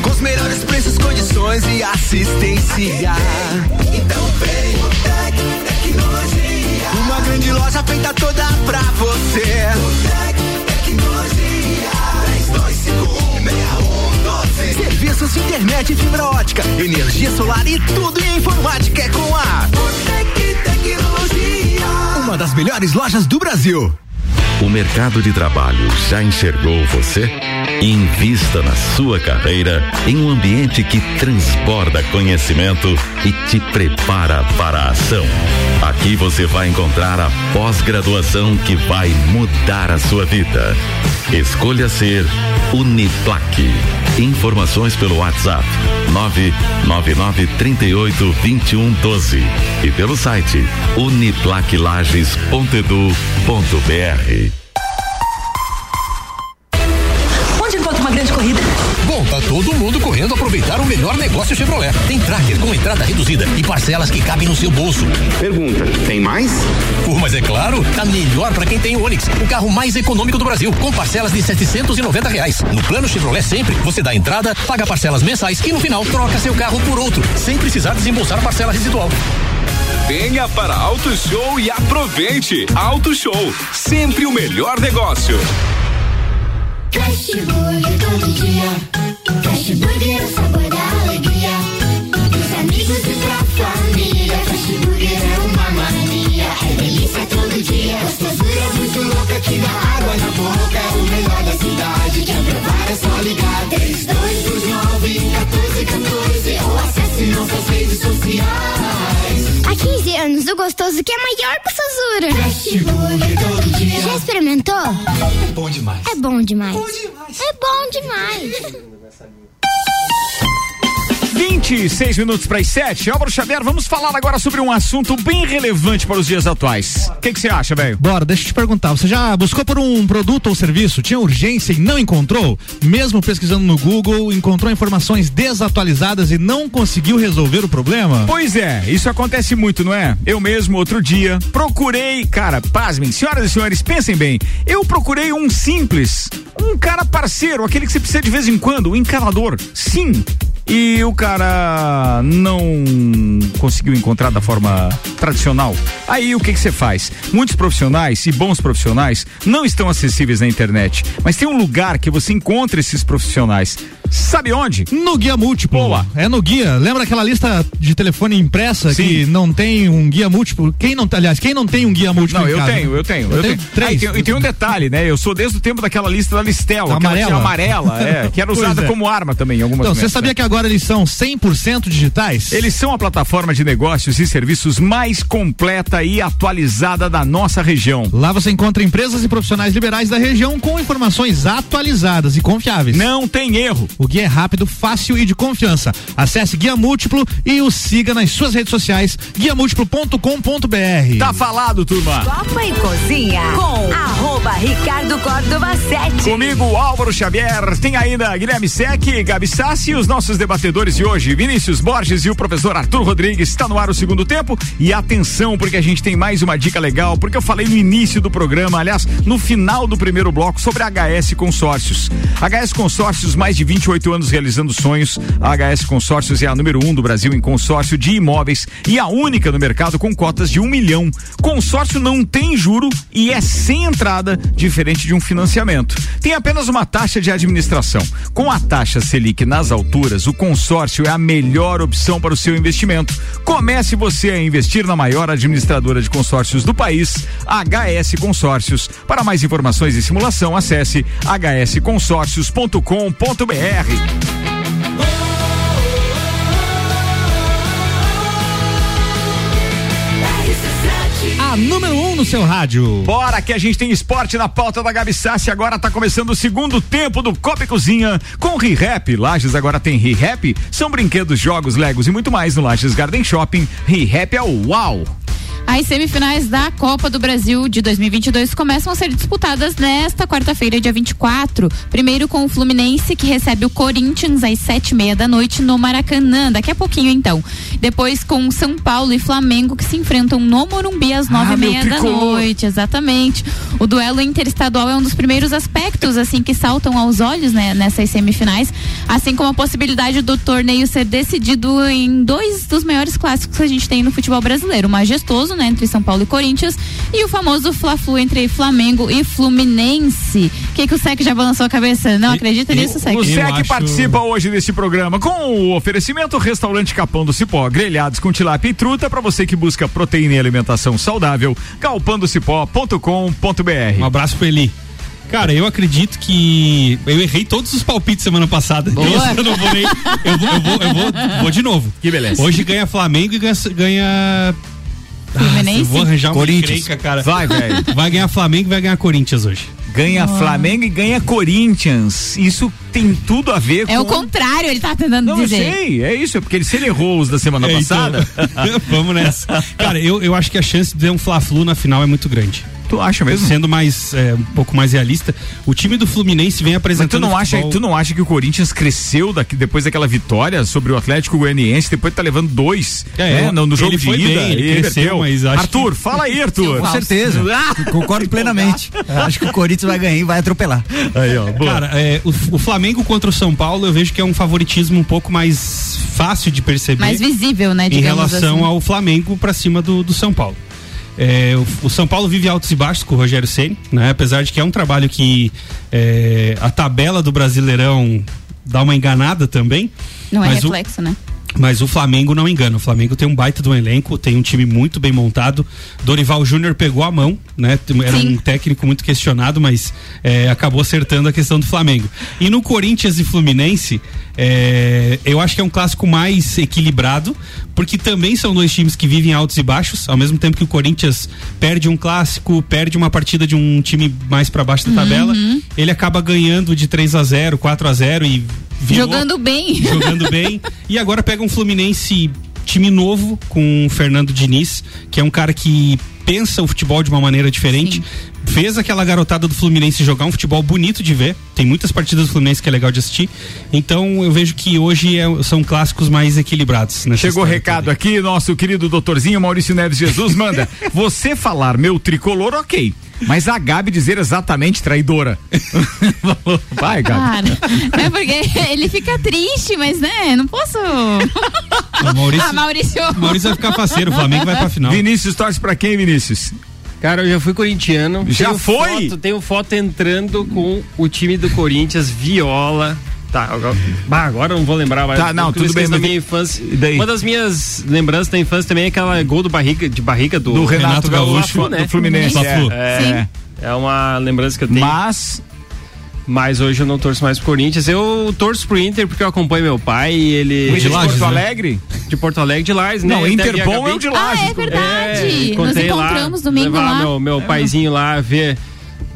com os melhores preços, condições e assistência. Então vem o Tec Tecnologia. Uma grande loja feita toda pra você. Tec Tecnologia. 32516112. Serviços de internet fibra ótica, energia solar e tudo em informática é com a Tec Tecnologia. uma das melhores lojas do Brasil. O mercado de trabalho já enxergou você? Invista na sua carreira em um ambiente que transborda conhecimento e te prepara para a ação. Aqui você vai encontrar a pós-graduação que vai mudar a sua vida. Escolha ser Uniplaque. Informações pelo WhatsApp 999 38 21 12 e pelo site uniplaquilages.edu.br. todo mundo correndo aproveitar o melhor negócio Chevrolet. Tem Tracker com entrada reduzida e parcelas que cabem no seu bolso. Pergunta, tem mais? Pô, mas é claro, tá melhor para quem tem o Onix, o carro mais econômico do Brasil, com parcelas de 790 reais. No plano Chevrolet sempre, você dá entrada, paga parcelas mensais e no final troca seu carro por outro, sem precisar desembolsar parcela residual. Venha para Auto Show e aproveite. Auto Show, sempre o melhor negócio. Burger todo dia. Fast Burger é o sabor da alegria. Dos amigos e pra família. Fast Burger é uma mania. É delícia todo dia. Gostosura muito louca que dá água na boca. É o melhor da cidade. Quer provar é só ligar. 3229 1414 ou acesse nossas redes sociais. Há 15 anos, o gostoso que é maior que o Sazura. Fast Burger todo dia. Já experimentou? É bom demais. É bom demais. É bom demais. 26 minutos para as 7. Álvaro Xavier, vamos falar agora sobre um assunto bem relevante para os dias atuais. O que você acha, velho? Bora, deixa eu te perguntar. Você já buscou por um produto ou serviço, tinha urgência e não encontrou? Mesmo pesquisando no Google, encontrou informações desatualizadas e não conseguiu resolver o problema? Pois é, isso acontece muito, não é? Eu mesmo, outro dia, procurei, cara, pasmem, senhoras e senhores, pensem bem, eu procurei um simples, um cara parceiro, aquele que você precisa de vez em quando, um encanador, sim. E o cara não conseguiu encontrar da forma tradicional. Aí o que você faz? Muitos profissionais e bons profissionais não estão acessíveis na internet, mas tem um lugar que você encontra esses profissionais. Sabe onde? No guia múltiplo. Boa. É no guia. Lembra aquela lista de telefone impressa Sim. que não tem um guia múltiplo? Quem não, aliás, quem não tem um guia múltiplo Não, eu casa? tenho, eu tenho. Eu, tenho. três. Ah, e, tem, tem um detalhe, né? Eu sou desde o tempo daquela lista da tinha Amarela? amarela, é, que era usada é. como arma também em algumas Então, você sabia né? que agora eles são 100% digitais? Eles são a plataforma de negócios e serviços mais completa e atualizada da nossa região. Lá você encontra empresas e profissionais liberais da região com informações atualizadas e confiáveis. Não tem erro. O guia é rápido, fácil e de confiança. Acesse Guia Múltiplo e o siga nas suas redes sociais, guiamúltiplo.com.br. Tá falado, turma. Copa e Cozinha com arroba Ricardo Córdova 7. Comigo, Álvaro Xavier, tem ainda Guilherme Sec, Gabi Sassi e os nossos debatedores de hoje, Vinícius Borges e o professor Arthur Rodrigues. Está no ar o segundo tempo e atenção, porque a gente tem mais uma dica legal, porque eu falei no início do programa, aliás, no final do primeiro bloco, sobre a HS Consórcios. HS Consórcios, mais de 28 anos realizando sonhos. A HS Consórcios é a número um do Brasil em consórcio de imóveis e a única no mercado com cotas de um milhão. Consórcio não tem juro e é sem entrada, diferente de um financiamento. Tem apenas uma taxa de administração. Com a taxa Selic nas alturas, o consórcio é a melhor opção para o seu investimento. Comece você a investir na maior administradora de consórcios do país, HS Consórcios. Para mais informações e simulação, acesse hsconsórcios.com.br. A número um no seu rádio. Bora que a gente tem esporte na pauta da Gabi Sassi. Agora tá começando o segundo tempo do Copa e Cozinha com ReHap. Lages agora tem ReHap. São brinquedos, jogos, legos e muito mais no Lages Garden Shopping. ReHap é o uau. As semifinais da Copa do Brasil de 2022 começam a ser disputadas nesta quarta-feira, dia 24. Primeiro com o Fluminense, que recebe o Corinthians às sete e meia da noite no Maracanã. Daqui a pouquinho, então. Depois com São Paulo e Flamengo, que se enfrentam no Morumbi às nove Ah, e meia da noite. Exatamente. O duelo interestadual é um dos primeiros aspectos, assim, que saltam aos olhos, né, nessas semifinais. Assim como a possibilidade do torneio ser decidido em dois dos maiores clássicos que a gente tem no futebol brasileiro. O majestoso, né, entre São Paulo e Corinthians, e o famoso Fla-Flu entre Flamengo e Fluminense. O que, que o Sec já balançou a cabeça? Não acredita nisso, Sec? O SEC participa hoje desse programa com o oferecimento Restaurante Capão do Cipó, grelhados com tilápia e truta para você que busca proteína e alimentação saudável, galpandocipó.com.br. Um abraço pro Eli. Cara, eu acredito que eu errei todos os palpites semana passada. Boa. Então, eu não vou nem. Eu vou, eu vou, eu vou, vou de novo. Que beleza. Hoje ganha Flamengo e ganha. ganha... Fluminense? eu vou arranjar uma Corinthians. encrenca, cara. Vai, velho. Vai ganhar Flamengo e vai ganhar Corinthians hoje. Ganha Ah. Flamengo e ganha Corinthians. Isso tem tudo a ver com. É o contrário, ele tá tentando Não, eu dizer. sei, é isso, é porque ele, se ele errou os da semana É, então. passada. Vamos nessa. Cara, eu, eu acho que a chance de ter um Fla-Flu na final é muito grande. Tu acha mesmo? Sendo mais, é, um pouco mais realista, o time do Fluminense vem Mas apresentando. tu não, acha, futebol- tu não acha que o Corinthians cresceu daqui, depois daquela vitória sobre o Atlético Goianiense, depois tá levando dois É, né, no, no jogo ele de foi ida? bem, ele e cresceu, mas Arthur, que- fala aí, Arthur. Com certeza. Concordo plenamente. Acho que o Corinthians vai ganhar e vai atropelar. Aí, ó. Cara, é, o, o Flamengo contra o São Paulo eu vejo que é um favoritismo um pouco mais fácil de perceber. Mais visível, né? em relação assim. ao Flamengo para cima do, do São Paulo. É, o, o São Paulo vive altos e baixos com o Rogério Ceni, né? Apesar de que é um trabalho que é, a tabela do Brasileirão dá uma enganada também. Não é mas o- reflexo, né? Mas o Flamengo não engana. O Flamengo tem um baita de um elenco, tem um time muito bem montado. Dorival Júnior pegou a mão, né? Era Sim. um técnico muito questionado, mas é, acabou acertando a questão do Flamengo. E no Corinthians e Fluminense, é, eu acho que é um clássico mais equilibrado, porque também são dois times que vivem altos e baixos, ao mesmo tempo que o Corinthians perde um clássico, perde uma partida de um time mais para baixo da tabela, Uhum. ele acaba ganhando de 3 a 0 4 a 0 e Jogando bem. jogando bem. E agora pega um Fluminense time novo com o Fernando Diniz, que é um cara que pensa o futebol de uma maneira diferente. Fez aquela garotada do Fluminense jogar um futebol bonito de ver. Tem muitas partidas do Fluminense que é legal de assistir. Então eu vejo que hoje é- são clássicos mais equilibrados. Chegou o recado aqui, nosso querido doutorzinho Maurício Neves Jesus manda. Você falar meu tricolor, ok. Mas a Gabi dizer exatamente traidora. Vai, Gabi. Cara, é porque ele fica triste, mas né, não posso. O Maurício, Ah, Maurício. Maurício vai ficar faceiro, o Flamengo vai pra final. Vinícius torce pra quem, Vinícius? Cara, eu já fui corintiano. Já Tenho foi? Foto, tenho foto entrando com o time do Corinthians, Viola. Tá, agora, bah, agora eu não vou lembrar mais. Tá, não, tudo bem, Da minha infância. daí? Uma das minhas lembranças da infância também é aquela gol do barriga, de barriga do, Do Renato Gaúcho, Fla-Flu, do Fluminense, é. É, é uma lembrança que eu tenho. Mas. Mas hoje eu não torço mais pro Corinthians. Eu torço pro Inter porque eu acompanho meu pai e ele. O Inter de Porto Alegre? De Porto Alegre de Lages, né? Não, Inter bom é o de Ah, Lages. é verdade. É, Nos contei lá, encontramos domingo levar lá. Meu, meu paizinho lá ver.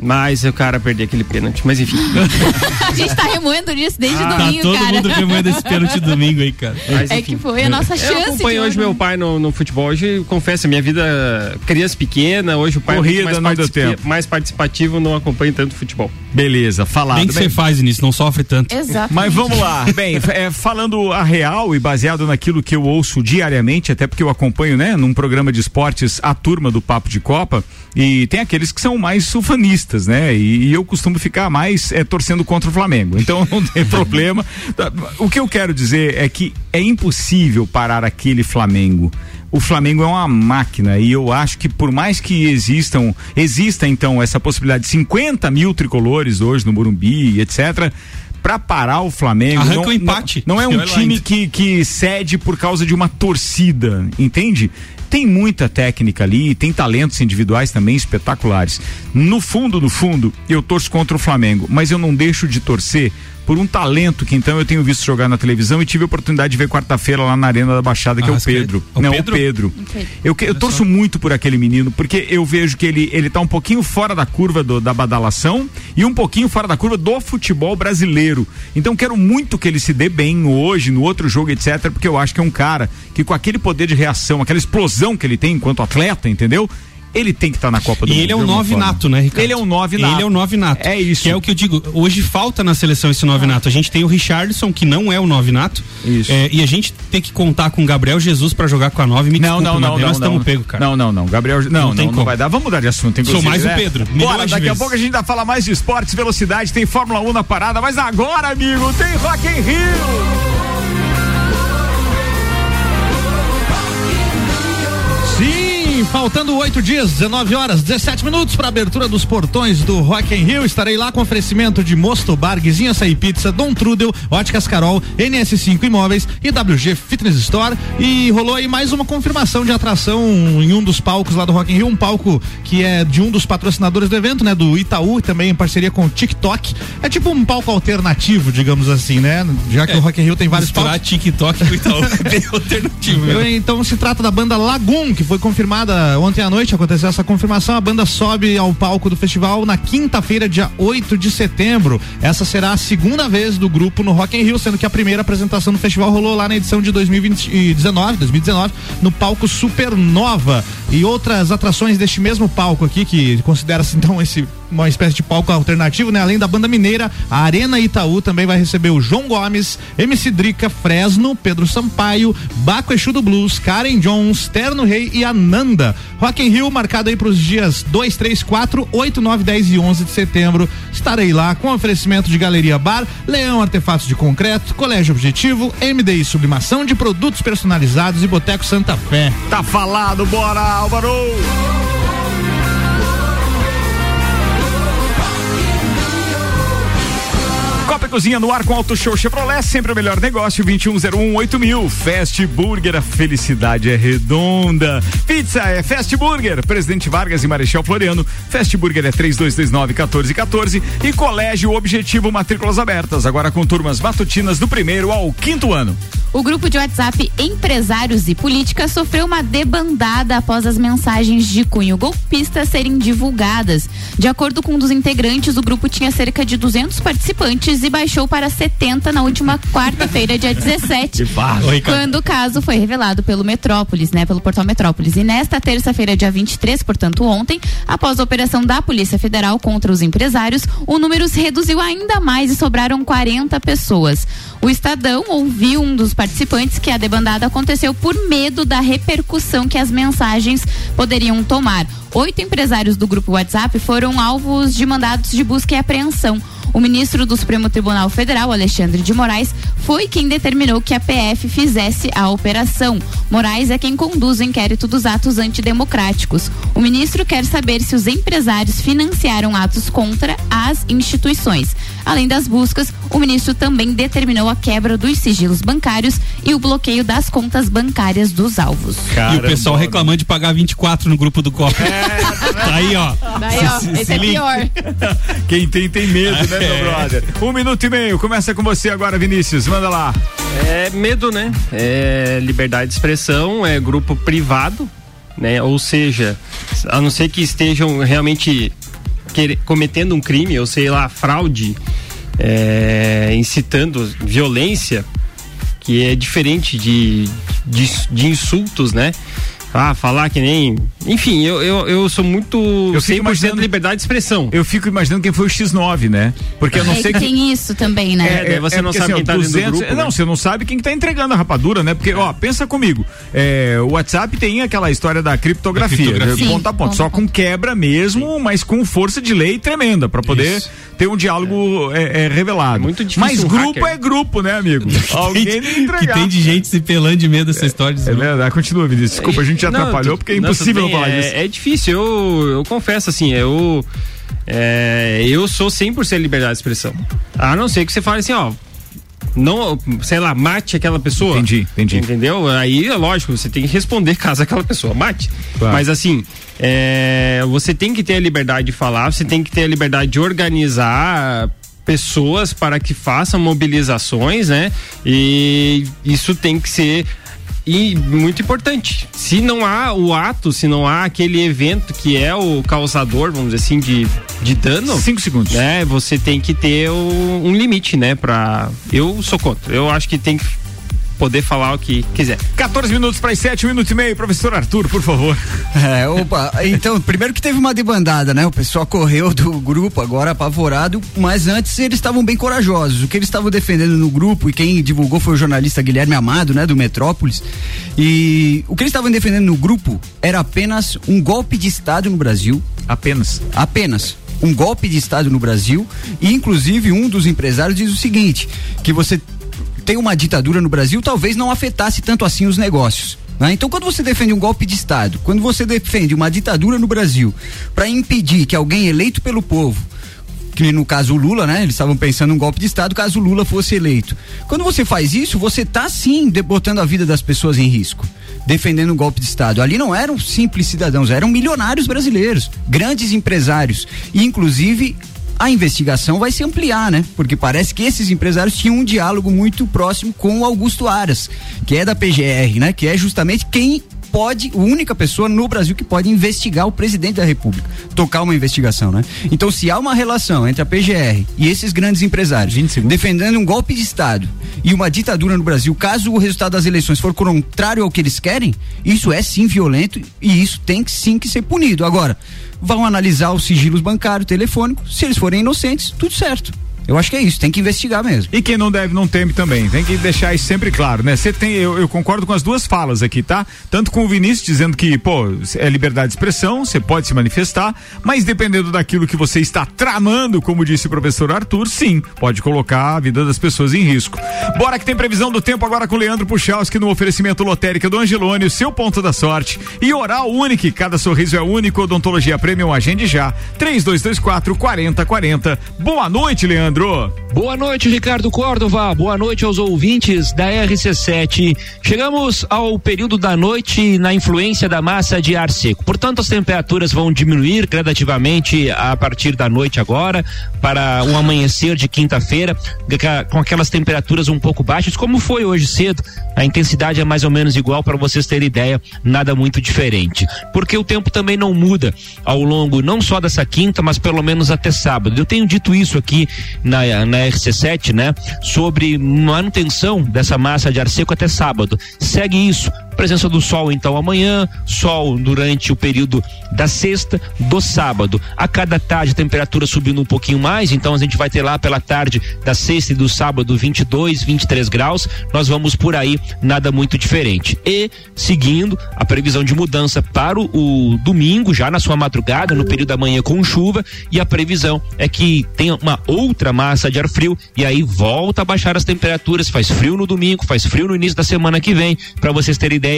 Mas o cara perdeu aquele pênalti. Mas enfim. A gente tá remoendo disso desde Tá domingo, todo cara. mundo remoendo esse pênalti domingo aí, cara. Mas, É enfim. que foi a nossa chance. Eu acompanho hoje meu pai no, no futebol. Hoje, confesso, minha vida criança pequena, hoje o pai Corrida, é muito não mais, participa- tempo. mais participativo, não acompanho tanto futebol. Beleza, falado. Bem que você faz nisso, não sofre tanto. Exato. Mas vamos lá. Bem, é, falando a real e baseado naquilo que eu ouço diariamente, até porque eu acompanho, né, num programa de esportes, a turma do Papo de Copa, e tem aqueles que são mais sufanistas, né? E, e eu costumo ficar mais é, torcendo contra o Flamengo. Então não tem problema. O que eu quero dizer é que é impossível parar aquele Flamengo. O Flamengo é uma máquina e eu acho que por mais que existam, exista então essa possibilidade de 50 mil tricolores hoje no Morumbi, etc. Pra parar o Flamengo. Arranca não, o empate. Não, não é um time que, que cede por causa de uma torcida, entende? Tem muita técnica ali, tem talentos individuais também espetaculares. No fundo, no fundo, eu torço contra o Flamengo, mas eu não deixo de torcer por um talento que então eu tenho visto jogar na televisão e tive a oportunidade de ver quarta-feira lá na Arena da Baixada, que é o. Pedro. O não, Pedro? o Pedro. Eu, que- eu torço muito por aquele menino, porque eu vejo que ele, ele tá um pouquinho fora da curva do- da badalação e um pouquinho fora da curva do futebol brasileiro. Então quero muito que ele se dê bem hoje, no outro jogo, etc., porque eu acho que é um cara que com aquele poder de reação, aquela explosão que ele tem enquanto atleta, entendeu? Ele tem que estar na Copa do E Mundo. ele é um nove nato, né, Ricardo? Ele é um nove nato. Ele é o nove nato. É isso. Que é o que eu digo. Hoje falta na seleção esse nove nato. A gente tem o Richardson, que não é o nove nato. Isso. É, e a gente tem que contar com o Gabriel Jesus pra jogar com a nove. Me Não, desculpa, não, não, não, nós estamos pego, cara. Não, não, não. Gabriel, não, Não não, tem não, como. vai dar. Vamos mudar de assunto, Sou mais o né? Pedro, Bora, daqui a pouco a gente ainda fala mais de esportes, velocidade, tem Fórmula 1 na parada, mas agora, amigo, tem Rock in Rio. Faltando oito dias, 19 horas, 17 minutos para abertura dos portões do Rock in Rio. Estarei lá com oferecimento de Mosto Bar, Guizinho Açaí Pizza, Dom Trudel, Óticas Carol, NS5 Imóveis e WG Fitness Store. E rolou aí mais uma confirmação de atração em um dos palcos lá do Rock in Rio, um palco que é de um dos patrocinadores do evento, né, do Itaú, também em parceria com o TikTok. É tipo um palco alternativo, digamos assim, né? Já que o Rock in Rio tem vários palcos. TikTok com Itaú é bem alternativo. Eu, né? então se trata da banda Lagoon, que foi confirmada ontem à noite, aconteceu essa confirmação. A banda sobe ao palco do festival na quinta-feira, dia 8 de setembro. Essa será a segunda vez do grupo no Rock in Rio, sendo que a primeira apresentação do festival rolou lá na edição de 2019, 2019, no palco Supernova. e outras atrações deste mesmo palco aqui, que considera-se então esse uma espécie de palco alternativo, né? Além da banda mineira, a Arena Itaú também vai receber o João Gomes, MC Drica, Fresno, Pedro Sampaio, Baco Exu do Blues, Karen Jones, Terno Rei e Ananda. Rock in Rio marcado aí para os dias 2, 3, 4, 8, 9, 10 e 11 de setembro. Estarei lá com oferecimento de Galeria Bar, Leão Artefatos de Concreto, Colégio Objetivo, MDI Sublimação de Produtos Personalizados e Boteco Santa Fé. Tá falado, bora, Álvaro! Cozinha no ar com Auto Show Chevrolet, sempre o melhor negócio, 2101 mil. Fast Burger, a felicidade é redonda. Pizza é Fast Burger, Presidente Vargas e Marechal Floriano. Fast Burger é 3229 1414 e Colégio Objetivo Matrículas Abertas, agora com turmas matutinas do primeiro ao quinto ano. O grupo de WhatsApp Empresários e Política sofreu uma debandada após as mensagens de cunho golpista serem divulgadas. De acordo com um dos integrantes, o grupo tinha cerca de 200 participantes e baixou para 70 na última quarta-feira, dia 17. quando o caso foi revelado pelo Metrópolis, né, pelo portal Metrópolis. E nesta terça-feira, dia 23, portanto ontem, após a operação da Polícia Federal contra os empresários, o número se reduziu ainda mais e sobraram 40 pessoas. O Estadão ouviu um dos participantes que a debandada aconteceu por medo da repercussão que as mensagens poderiam tomar. Oito empresários do grupo WhatsApp foram alvos de mandados de busca e apreensão. O ministro do Supremo Tribunal Federal, Alexandre de Moraes, foi quem determinou que a PF fizesse a operação. Moraes é quem conduz o inquérito dos atos antidemocráticos. O ministro quer saber se os empresários financiaram atos contra as instituições. Além das buscas, o ministro também determinou a quebra dos sigilos bancários e o bloqueio das contas bancárias dos alvos. e o pessoal reclamando de pagar 24 no grupo do COP. tá aí, ó. Daí, ó, Se- se- esse se é liga. pior. Quem tem, tem medo, né, meu É. brother? Um minuto e meio, começa com você agora, Vinícius, manda lá. É medo, né? É liberdade de expressão, é grupo privado, né? Ou seja, a não ser que estejam realmente cometendo um crime, ou sei lá, fraude, é, incitando violência, que é diferente de, de, de insultos, né? Ah, falar que nem. Enfim, eu, eu, eu sou muito. Eu fico 100% imaginando- liberdade de expressão. Eu fico imaginando quem foi o X9, né? Porque eu não é sei que que. tem isso também, né? É, daí você não porque, sabe quem tá dentro do grupo, né? Não, você não sabe quem que tá entregando a rapadura, né? Porque, ó, pensa comigo. é, o WhatsApp tem aquela história da criptografia, Da criptografia. de ponta a Sim, ponta, ponta só com quebra mesmo, mas com força de lei tremenda, pra poder Isso. ter um diálogo é, é, revelado. muito difícil mas um grupo hacker. é grupo, né, amigo? Alguém tem que que entregar. tem de gente se pelando de medo dessa história. É verdade, continua, Vinícius. Desculpa, a gente Não, atrapalhou, tu- porque é não, impossível não bem, falar é, disso. É difícil, eu, eu confesso assim, eu. é, eu sou 100% liberdade de expressão. A não ser que você fale assim, ó. Não, sei lá, mate aquela pessoa. Entendi, entendi. Entendeu? Aí é lógico, você tem que responder caso aquela pessoa mate. Claro. Mas assim, é, você tem que ter a liberdade de falar, você tem que ter a liberdade de organizar pessoas para que façam mobilizações, né? E isso tem que ser e muito importante. Se não há o ato, se não há aquele evento que é o causador, vamos dizer assim, de, de dano. Cinco segundos. Né, você tem que ter o- um limite, né? Pra. Eu sou contra. Eu acho que tem que poder falar o que quiser. 14 minutos para as 7, um minuto e meio. Professor Arthur, por favor. É, opa, então, primeiro que teve uma debandada, né? O pessoal correu do grupo agora apavorado, mas antes eles estavam bem corajosos. O que eles estavam defendendo no grupo e quem divulgou foi o jornalista Guilherme Amado, né, do Metrópolis. E o que eles estavam defendendo no grupo era apenas um golpe de Estado no Brasil. Apenas. Apenas. Um golpe de Estado no Brasil. E, inclusive, um dos empresários diz o seguinte: que você tem uma ditadura no Brasil, talvez não afetasse tanto assim os negócios. né? Então, quando você defende um golpe de Estado, quando você defende uma ditadura no Brasil, para impedir que alguém eleito pelo povo, que no caso o Lula, né? Eles estavam pensando um golpe de Estado caso o Lula fosse eleito. Quando você faz isso, você tá sim botando a vida das pessoas em risco, defendendo um golpe de Estado. Ali não eram simples cidadãos, eram milionários brasileiros, grandes empresários. E, inclusive, a investigação vai se ampliar, né? Porque parece que esses empresários tinham um diálogo muito próximo com o Augusto Aras, que é da PGR, né? Que é justamente quem pode, a única pessoa no Brasil que pode investigar o presidente da República, tocar uma investigação, né? Então, se há uma relação entre a PGR e esses grandes empresários defendendo um golpe de Estado e uma ditadura no Brasil, caso o resultado das eleições for contrário ao que eles querem, isso é sim violento e isso tem que sim que ser punido. Agora, vão analisar os sigilos bancários, telefônicos, se eles forem inocentes, tudo certo. Eu acho que é isso, tem que investigar mesmo. E quem não deve não teme também. Tem que deixar isso sempre claro, né? Você tem, eu, eu, concordo com as duas falas aqui, tá? Tanto com o Vinícius dizendo que, pô, é liberdade de expressão, você pode se manifestar, mas dependendo daquilo que você está tramando, como disse o professor Arthur, sim, pode colocar a vida das pessoas em risco. Bora que tem previsão do tempo agora com Leandro Puchalski no oferecimento lotérica do Angelone, o seu ponto da sorte. E Oral Único, cada sorriso é único, odontologia premium, agende já. 3224 4040. Boa noite, Leandro. Leandro. Boa noite, Ricardo Córdova. Boa noite aos ouvintes da RC7. Chegamos ao período da noite na influência da massa de ar seco. Portanto, as temperaturas vão diminuir gradativamente a partir da noite agora para um amanhecer de quinta-feira com aquelas temperaturas um pouco baixas, como foi hoje cedo. A intensidade é mais ou menos igual para vocês terem ideia, nada muito diferente. Porque o tempo também não muda ao longo não só dessa quinta, mas pelo menos até sábado. Eu tenho dito isso aqui na, na RC7, né? Sobre manutenção dessa massa de ar seco até sábado. Segue isso. Presença do sol então amanhã, sol durante o período da sexta, do sábado. A cada tarde a temperatura subindo um pouquinho mais, então a gente vai ter lá pela tarde da sexta e do sábado 22, 23 graus. Nós vamos por aí, nada muito diferente. E seguindo a previsão de mudança para o, o domingo, já na sua madrugada, no período da manhã com chuva, e a previsão é que tenha uma outra massa de ar frio e aí volta a baixar as temperaturas, faz frio no domingo, faz frio no início da semana que vem, para vocês terem ideia,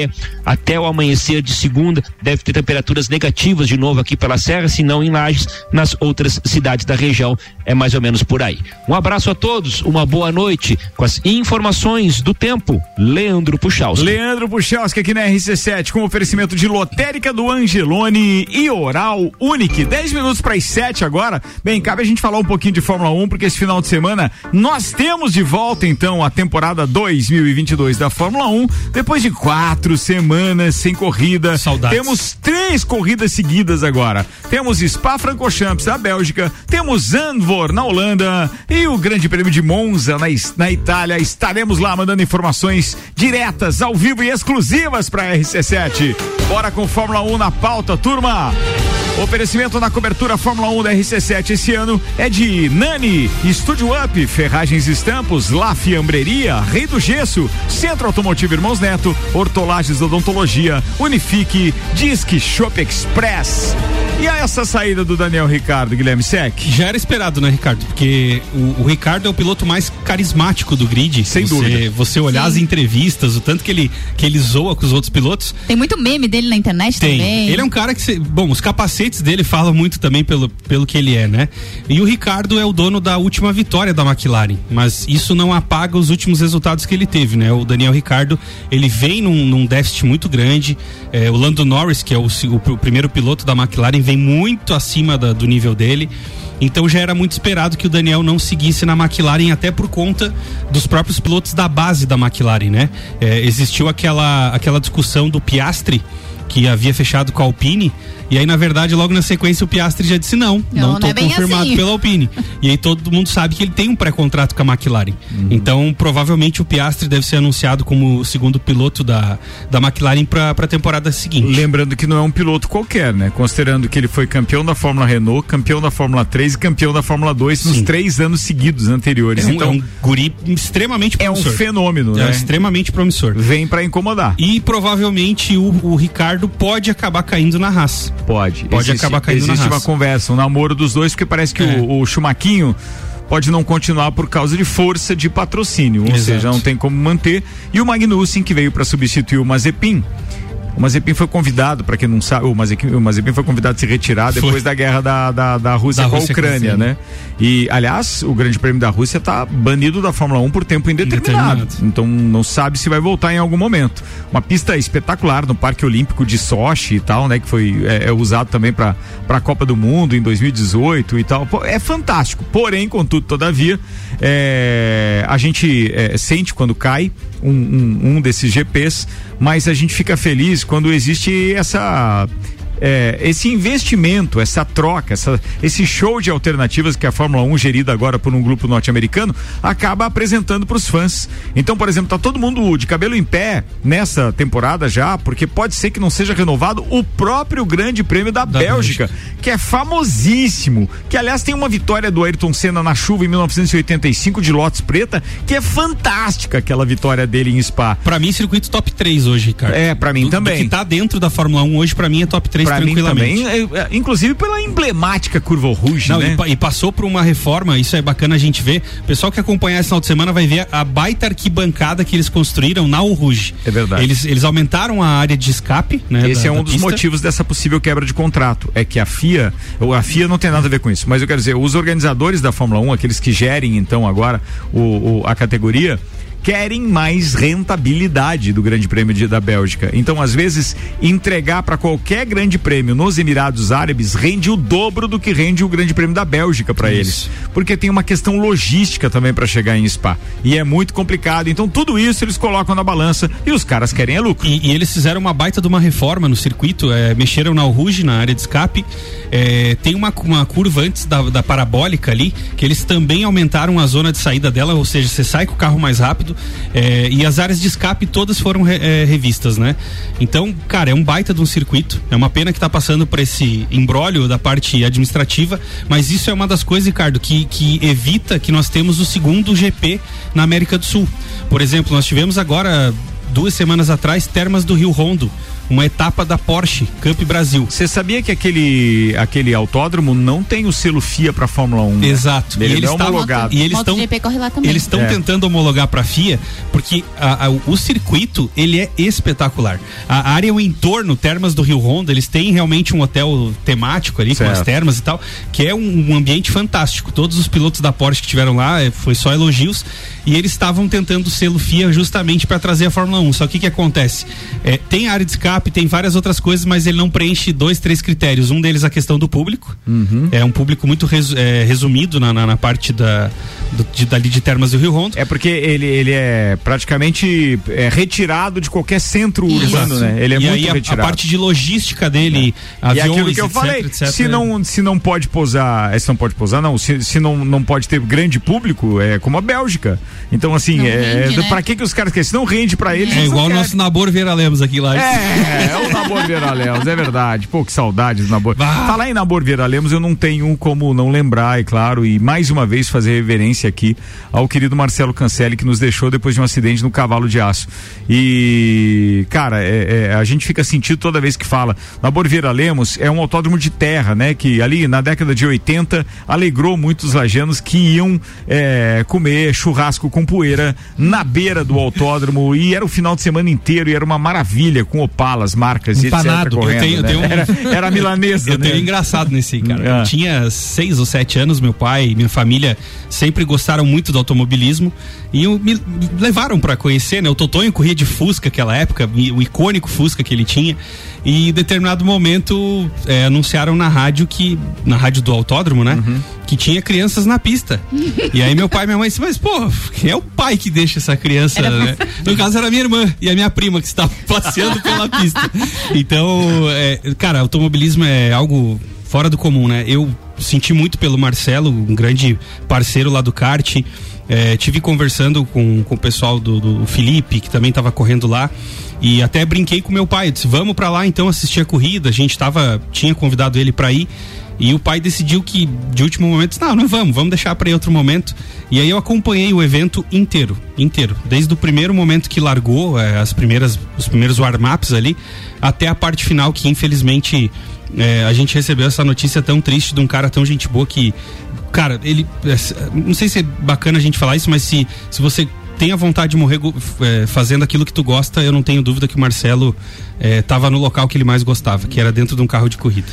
até o amanhecer de segunda. Deve ter temperaturas negativas de novo aqui pela Serra, se não em Lages, nas outras cidades da região, é mais ou menos por aí. Um abraço a todos, uma boa noite com as informações do tempo. Leandro Puchalski. Leandro Puchalski aqui na RC7 com oferecimento de lotérica do Angelone e Oral Unique. 10 minutos para as 7 agora. Bem, cabe a gente falar um pouquinho de Fórmula 1 porque esse final de semana nós temos de volta então a temporada 2022 da Fórmula 1 depois de quatro semanas sem corrida. Saudades. Temos três corridas seguidas agora. Temos Spa-Francorchamps da Bélgica, temos Na Holanda e o Grande Prêmio de Monza na, na Itália. Estaremos lá mandando informações diretas, ao vivo e exclusivas para RC7. Bora com Fórmula 1 na pauta, turma. Oferecimento na cobertura Fórmula 1 da RC7 esse ano é de Nani, Estúdio Up, Ferragens Estampos, La Fiambreria, Rei do Gesso, Centro Automotivo Irmãos Neto, Hortolagens Odontologia, Unifique, Disque Shop Express. E a essa saída do Daniel Ricardo, Guilherme Sec? Já era esperado, né, Ricardo? Porque o, o Ricardo é o piloto mais carismático do grid. Sem você, dúvida. Você olhar Sim. as entrevistas, o tanto que ele, que ele zoa com os outros pilotos. Tem muito meme dele na internet Tem. também. Ele é um cara que. cê- bom, os capacetes dele falam muito também pelo, pelo que ele é, né? E o Ricardo é o dono da última vitória da McLaren. Mas isso não apaga os últimos resultados que ele teve, né? O Daniel Ricardo, ele vem num, num déficit muito grande. É, o Lando Norris, que é o, o o primeiro piloto da McLaren, vem muito acima da- do nível dele. Então já era muito esperado que o Daniel não seguisse na McLaren, até por conta dos próprios pilotos da base da McLaren, né? É, existiu aquela, aquela discussão do Piastri, que havia fechado com a Alpine, e aí, na verdade, logo na sequência, o Piastri já disse não, Não, não, não tô é bem confirmado assim. pela Alpine. E aí todo mundo sabe que ele tem um pré-contrato com a McLaren. Uhum. Então, provavelmente o Piastri deve ser anunciado como o segundo piloto da, da McLaren para a temporada seguinte. Lembrando que não é um piloto qualquer, né? Considerando que ele foi campeão da Fórmula Renault, campeão da Fórmula 3 e campeão da Fórmula 2 nos Sim. três anos seguidos anteriores. É um, então, é um guri extremamente é um promissor. fenômeno, É né? extremamente promissor. Vem pra incomodar. E provavelmente o, o Ricardo pode acabar caindo na Haas. Pode. Pode Existe- acabar caindo na Existe uma conversa, um namoro dos dois, porque parece que É. o, o Chumaquinho pode não continuar por causa de força de patrocínio, ou Exato. seja, não tem como manter. E o Magnussen, que veio para substituir o Mazepin. O Mazepin foi convidado, para quem não sabe, o Mazepin, o Mazepin foi convidado a se retirar Foi. depois da guerra da, da, da Rússia Da com a Rússia Ucrânia, né? E, aliás, o Grande Prêmio da Rússia está banido da Fórmula 1 por tempo indeterminado. Indeterminado. Então não sabe se vai voltar em algum momento. Uma pista espetacular no Parque Olímpico de Sochi e tal, né? Que foi é, é usado também para a Copa do Mundo em 2018 e tal. Pô, é fantástico. Porém, contudo, todavia, é, a gente é, sente quando cai um, um, um desses GPs, mas a gente fica feliz quando existe essa é, esse investimento, essa troca, essa, esse show de alternativas que a Fórmula 1, gerida agora por um grupo norte-americano, acaba apresentando para os fãs. Então, por exemplo, tá todo mundo de cabelo em pé nessa temporada já, porque pode ser que não seja renovado o próprio Grande Prêmio da, Da Bélgica, que é famosíssimo. Que, aliás, tem uma vitória do Ayrton Senna na chuva em 1985 de Lotus Preta, que é fantástica aquela vitória dele em Spa. Pra mim, circuito top 3 hoje, Ricardo. É, pra mim Do- também. Do que tá dentro da Fórmula 1 hoje, pra mim é top 3 Pra mim tranquilamente. também, é, é, inclusive pela emblemática curva Rouge, Não, né? e, e passou por uma reforma, isso é bacana a gente ver. O pessoal que acompanhar esse final de semana vai ver a baita arquibancada que eles construíram na Rouge. É verdade. Eles, eles aumentaram a área de escape, né? Esse da- é um dos pista. motivos dessa possível quebra de contrato. É que a FIA, ou a FIA não tem nada a ver com isso, mas eu quero dizer, os organizadores da Fórmula 1, aqueles que gerem então agora o, o- a categoria, querem mais rentabilidade do Grande Prêmio de- da Bélgica. Então, às vezes, entregar para qualquer Grande Prêmio nos Emirados Árabes rende o dobro do que rende o Grande Prêmio da Bélgica para eles, porque tem uma questão logística também para chegar em Spa e é muito complicado. Então, tudo isso eles colocam na balança e os caras querem é lucro. E, e eles fizeram uma baita de uma reforma no circuito, é, mexeram na Rouge, na área de escape. é, tem uma, uma curva antes da, da parabólica ali, que eles também aumentaram a zona de saída dela, ou seja, você sai com o carro mais rápido. É, e as áreas de escape todas foram re- é, revistas, né? Então, cara, é um baita de um circuito. É uma pena que tá passando por esse embrólio da parte administrativa, mas isso é uma das coisas, Ricardo, que, que evita que nós temos o segundo GP na América do Sul. Por exemplo, nós tivemos agora duas semanas atrás, Termas do Rio Rondo, uma etapa da Porsche Cup Brasil. Você sabia que aquele, aquele autódromo não tem o selo FIA para Fórmula 1? né? Exato. Ele e eles não é homologado. E eles estão eles estão É. tentando homologar para a FIA porque a- a- o circuito ele é espetacular. A área o entorno, Termas do Rio Honda, eles têm realmente um hotel temático ali com Certo. as termas e tal, que é um, um ambiente fantástico. Todos os pilotos da Porsche que tiveram lá eh, foi só elogios e eles estavam tentando o selo FIA justamente para trazer a Fórmula 1. Só que o que acontece? É, tem área de escape, tem várias outras coisas, mas ele não preenche dois, três critérios. Um deles a questão do público. É um público muito resu- é, resumido na, na, na parte da, do, de, dali de Termas do Rio Rondo. É porque ele, ele é praticamente é, retirado de qualquer centro urbano, né? Ele é e muito aí a, a retirado. parte de logística dele, e aviões, aquilo que eu etc, falei, etc, se não, se não pode posar, é, se não pode posar, não, se, se não, não pode ter grande público, é como a Bélgica. Então, assim, Não é, rende, né? pra que que os caras querem? Se não rende pra eles, É eles igual o nosso Nabor Vera Lemos aqui lá. É, é o Nabor Vieira Lemos, é verdade. Pô, que saudades do Nabor. Falar em Nabor Vieira Lemos, eu não tenho como não lembrar, é claro, e mais uma vez fazer reverência aqui ao querido Marcelo Cancelli, que nos deixou depois de um acidente no cavalo de aço. E, cara, é- é, a gente fica sentido toda vez que fala. Nabor Vieira Lemos é um autódromo de terra, né? Que ali na década de 80 alegrou muitos lajanos que iam é, comer churrasco com poeira na beira do autódromo e era o final de semana inteiro e era uma maravilha com opalas, marcas e etc. Empanado. correndo, eu tenho, eu né? tenho um- era, era milanesa, Eu né? tenho engraçado nesse, cara. Ah. Eu tinha seis ou sete anos, meu pai e minha família sempre gostaram muito do automobilismo e eu- me levaram pra conhecer, né? O Totonho corria de Fusca naquela época, o icônico Fusca que ele tinha. E em determinado momento é, anunciaram na rádio que, na rádio do autódromo, né? Uhum. Que tinha crianças na pista. E aí meu pai e minha mãe disse, mas pô, quem é o pai que deixa essa criança, né? No caso era minha irmã e a minha prima que estava passeando pela pista. Então, é, cara, automobilismo é algo fora do comum, né? Eu senti muito pelo Marcelo, um grande parceiro lá do kart. É, tive conversando com, com o pessoal do, do Felipe, que também estava correndo lá. E até brinquei com meu pai, eu disse, vamos para lá então assistir a corrida. A gente tava, tinha convidado ele para ir. E o pai decidiu que, de último momento, disse, não, não vamos, vamos deixar para outro momento. E aí eu acompanhei o evento inteiro, inteiro. Desde o primeiro momento que largou, eh, as primeiras, os primeiros warm-ups ali, até a parte final que, infelizmente, eh, a gente recebeu essa notícia tão triste de um cara tão gente boa que, cara, ele, eh, não sei se é bacana a gente falar isso, mas se, se você tem a vontade de morrer eh, fazendo aquilo que tu gosta, eu não tenho dúvida que o Marcelo estava no local que ele mais gostava, que era dentro de um carro de corrida.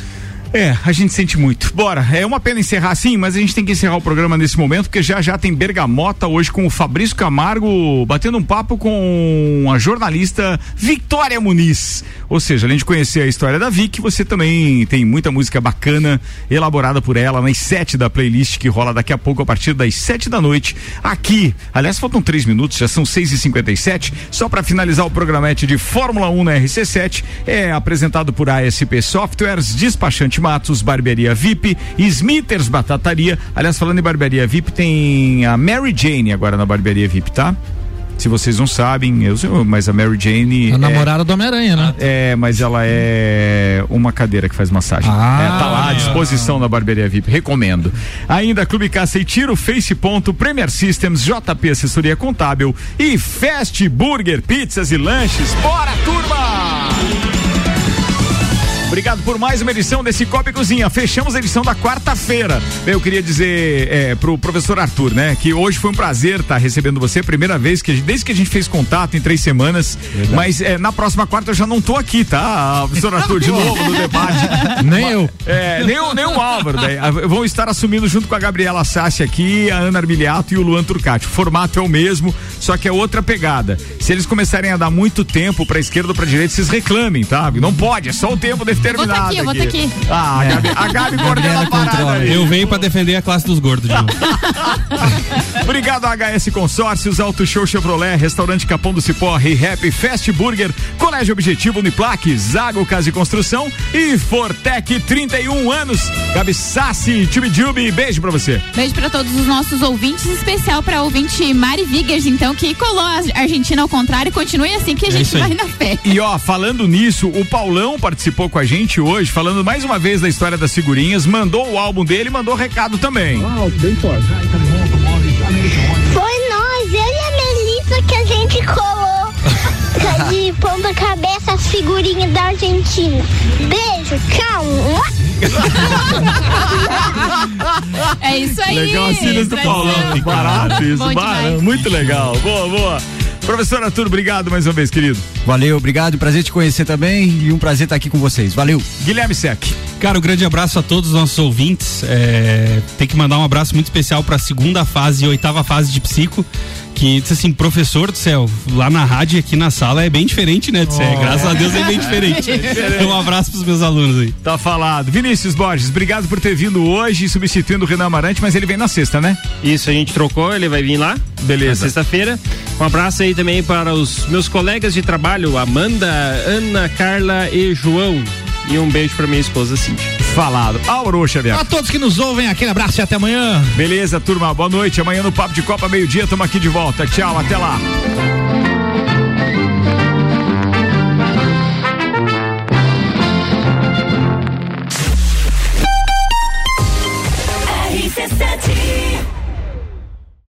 É, a gente sente muito. Bora, é uma pena encerrar assim, mas a gente tem que encerrar o programa nesse momento, porque já já tem Bergamota hoje com o Fabrício Camargo batendo um papo com a jornalista Victoria Muniz. Ou seja, além de conhecer a história da Vic, você também tem muita música bacana elaborada por ela nas sete da playlist que rola daqui a pouco a partir das sete da noite aqui. Aliás, faltam três minutos, já são seis e cinquenta e sete. Só para finalizar o programete de Fórmula 1 na RC7 é apresentado por ASP Softwares, Despachante Matos, Barbearia VIP, Smithers Batataria. Aliás, falando em Barbearia VIP, tem a Mary Jane agora na Barbearia VIP, tá? Se vocês não sabem, eu sei, mas a Mary Jane. A é- namorada do Homem-Aranha, né? É, mas ela é uma cadeira que faz massagem. Ah. É, tá lá à disposição na Barbearia VIP. Recomendo. Ainda Clube Caça e Tiro, Face Ponto, Premier Systems, JP Assessoria Contábil e Fast Burger, Pizzas e Lanches. Bora, turma! Obrigado por mais uma edição desse Copa Cozinha. Fechamos a edição da quarta-feira. Eu queria dizer é, pro professor Arthur, né, que hoje foi um prazer estar recebendo você, primeira vez que desde que a gente fez contato em três semanas. Mas é, na próxima quarta eu já não tô aqui, tá, professor Arthur, de novo no debate. Nem eu. É, nem, o, nem o Álvaro, daí. Ah, Vão estar assumindo junto com a Gabriela Sassi aqui, a Ana Armiliato e o Luan Turcati. O formato é o mesmo, só que é outra pegada. Se eles começarem a dar muito tempo pra esquerda ou pra direita, vocês reclamem, tá? Não pode, é só o tempo determinado. Vou tá aqui, eu vou tá aqui. Ah, a Gabi, a Gabi coordena a parada aí. Eu venho pra defender a classe dos gordos de novo. Obrigado HS Consórcios, Auto Show Chevrolet, Restaurante Capão do Cipó, Rap Fast Burger, Colégio Objetivo Uniplaque, Zago Casa e Construção e Fortec 31 anos. Gabi Sassi, Tchubijubi, beijo pra você. Beijo pra todos os nossos ouvintes, em especial pra ouvinte Mari Vigas, então, que colou a Argentina ao contrário e continue assim que a É gente aí. vai na fé. E ó, falando nisso, o Paulão participou com a gente hoje, falando mais uma vez da história das figurinhas, mandou o álbum dele e mandou recado também. Foi nós, eu e a Melissa que a gente colou de ponta cabeça as figurinhas da Argentina. Beijo, tchau. É isso aí. Legal, as filhas do Isso aí. Paulão. Barato isso, Bom barato, muito legal. Boa, boa. Professor Arthur, obrigado mais uma vez, querido. Valeu, obrigado. Prazer te conhecer também e um prazer estar aqui com vocês. Valeu. Guilherme Sec. Cara, um grande abraço a todos os nossos ouvintes. É, tem que mandar um abraço muito especial para a segunda fase e oitava fase de psico. Que disse assim, professor do céu, lá na rádio e aqui na sala é bem diferente, né? Disse, Oh. graças a Deus é bem diferente. É diferente. Então, um abraço pros meus alunos aí. Tá falado. Vinícius Borges, obrigado por ter vindo hoje, substituindo o Renan Amarante, mas ele vem na sexta, né? Isso, a gente trocou, ele vai vir lá. Beleza. Na sexta-feira. Um abraço aí também para os meus colegas de trabalho, Amanda, Ana, Carla e João. E um beijo para minha esposa Cintia. Falado. Auro Xavier. A todos que nos ouvem, aquele abraço e até amanhã. Beleza, turma. Boa noite. Amanhã no Papo de Copa, meio-dia, estamos aqui de volta. Tchau, até lá.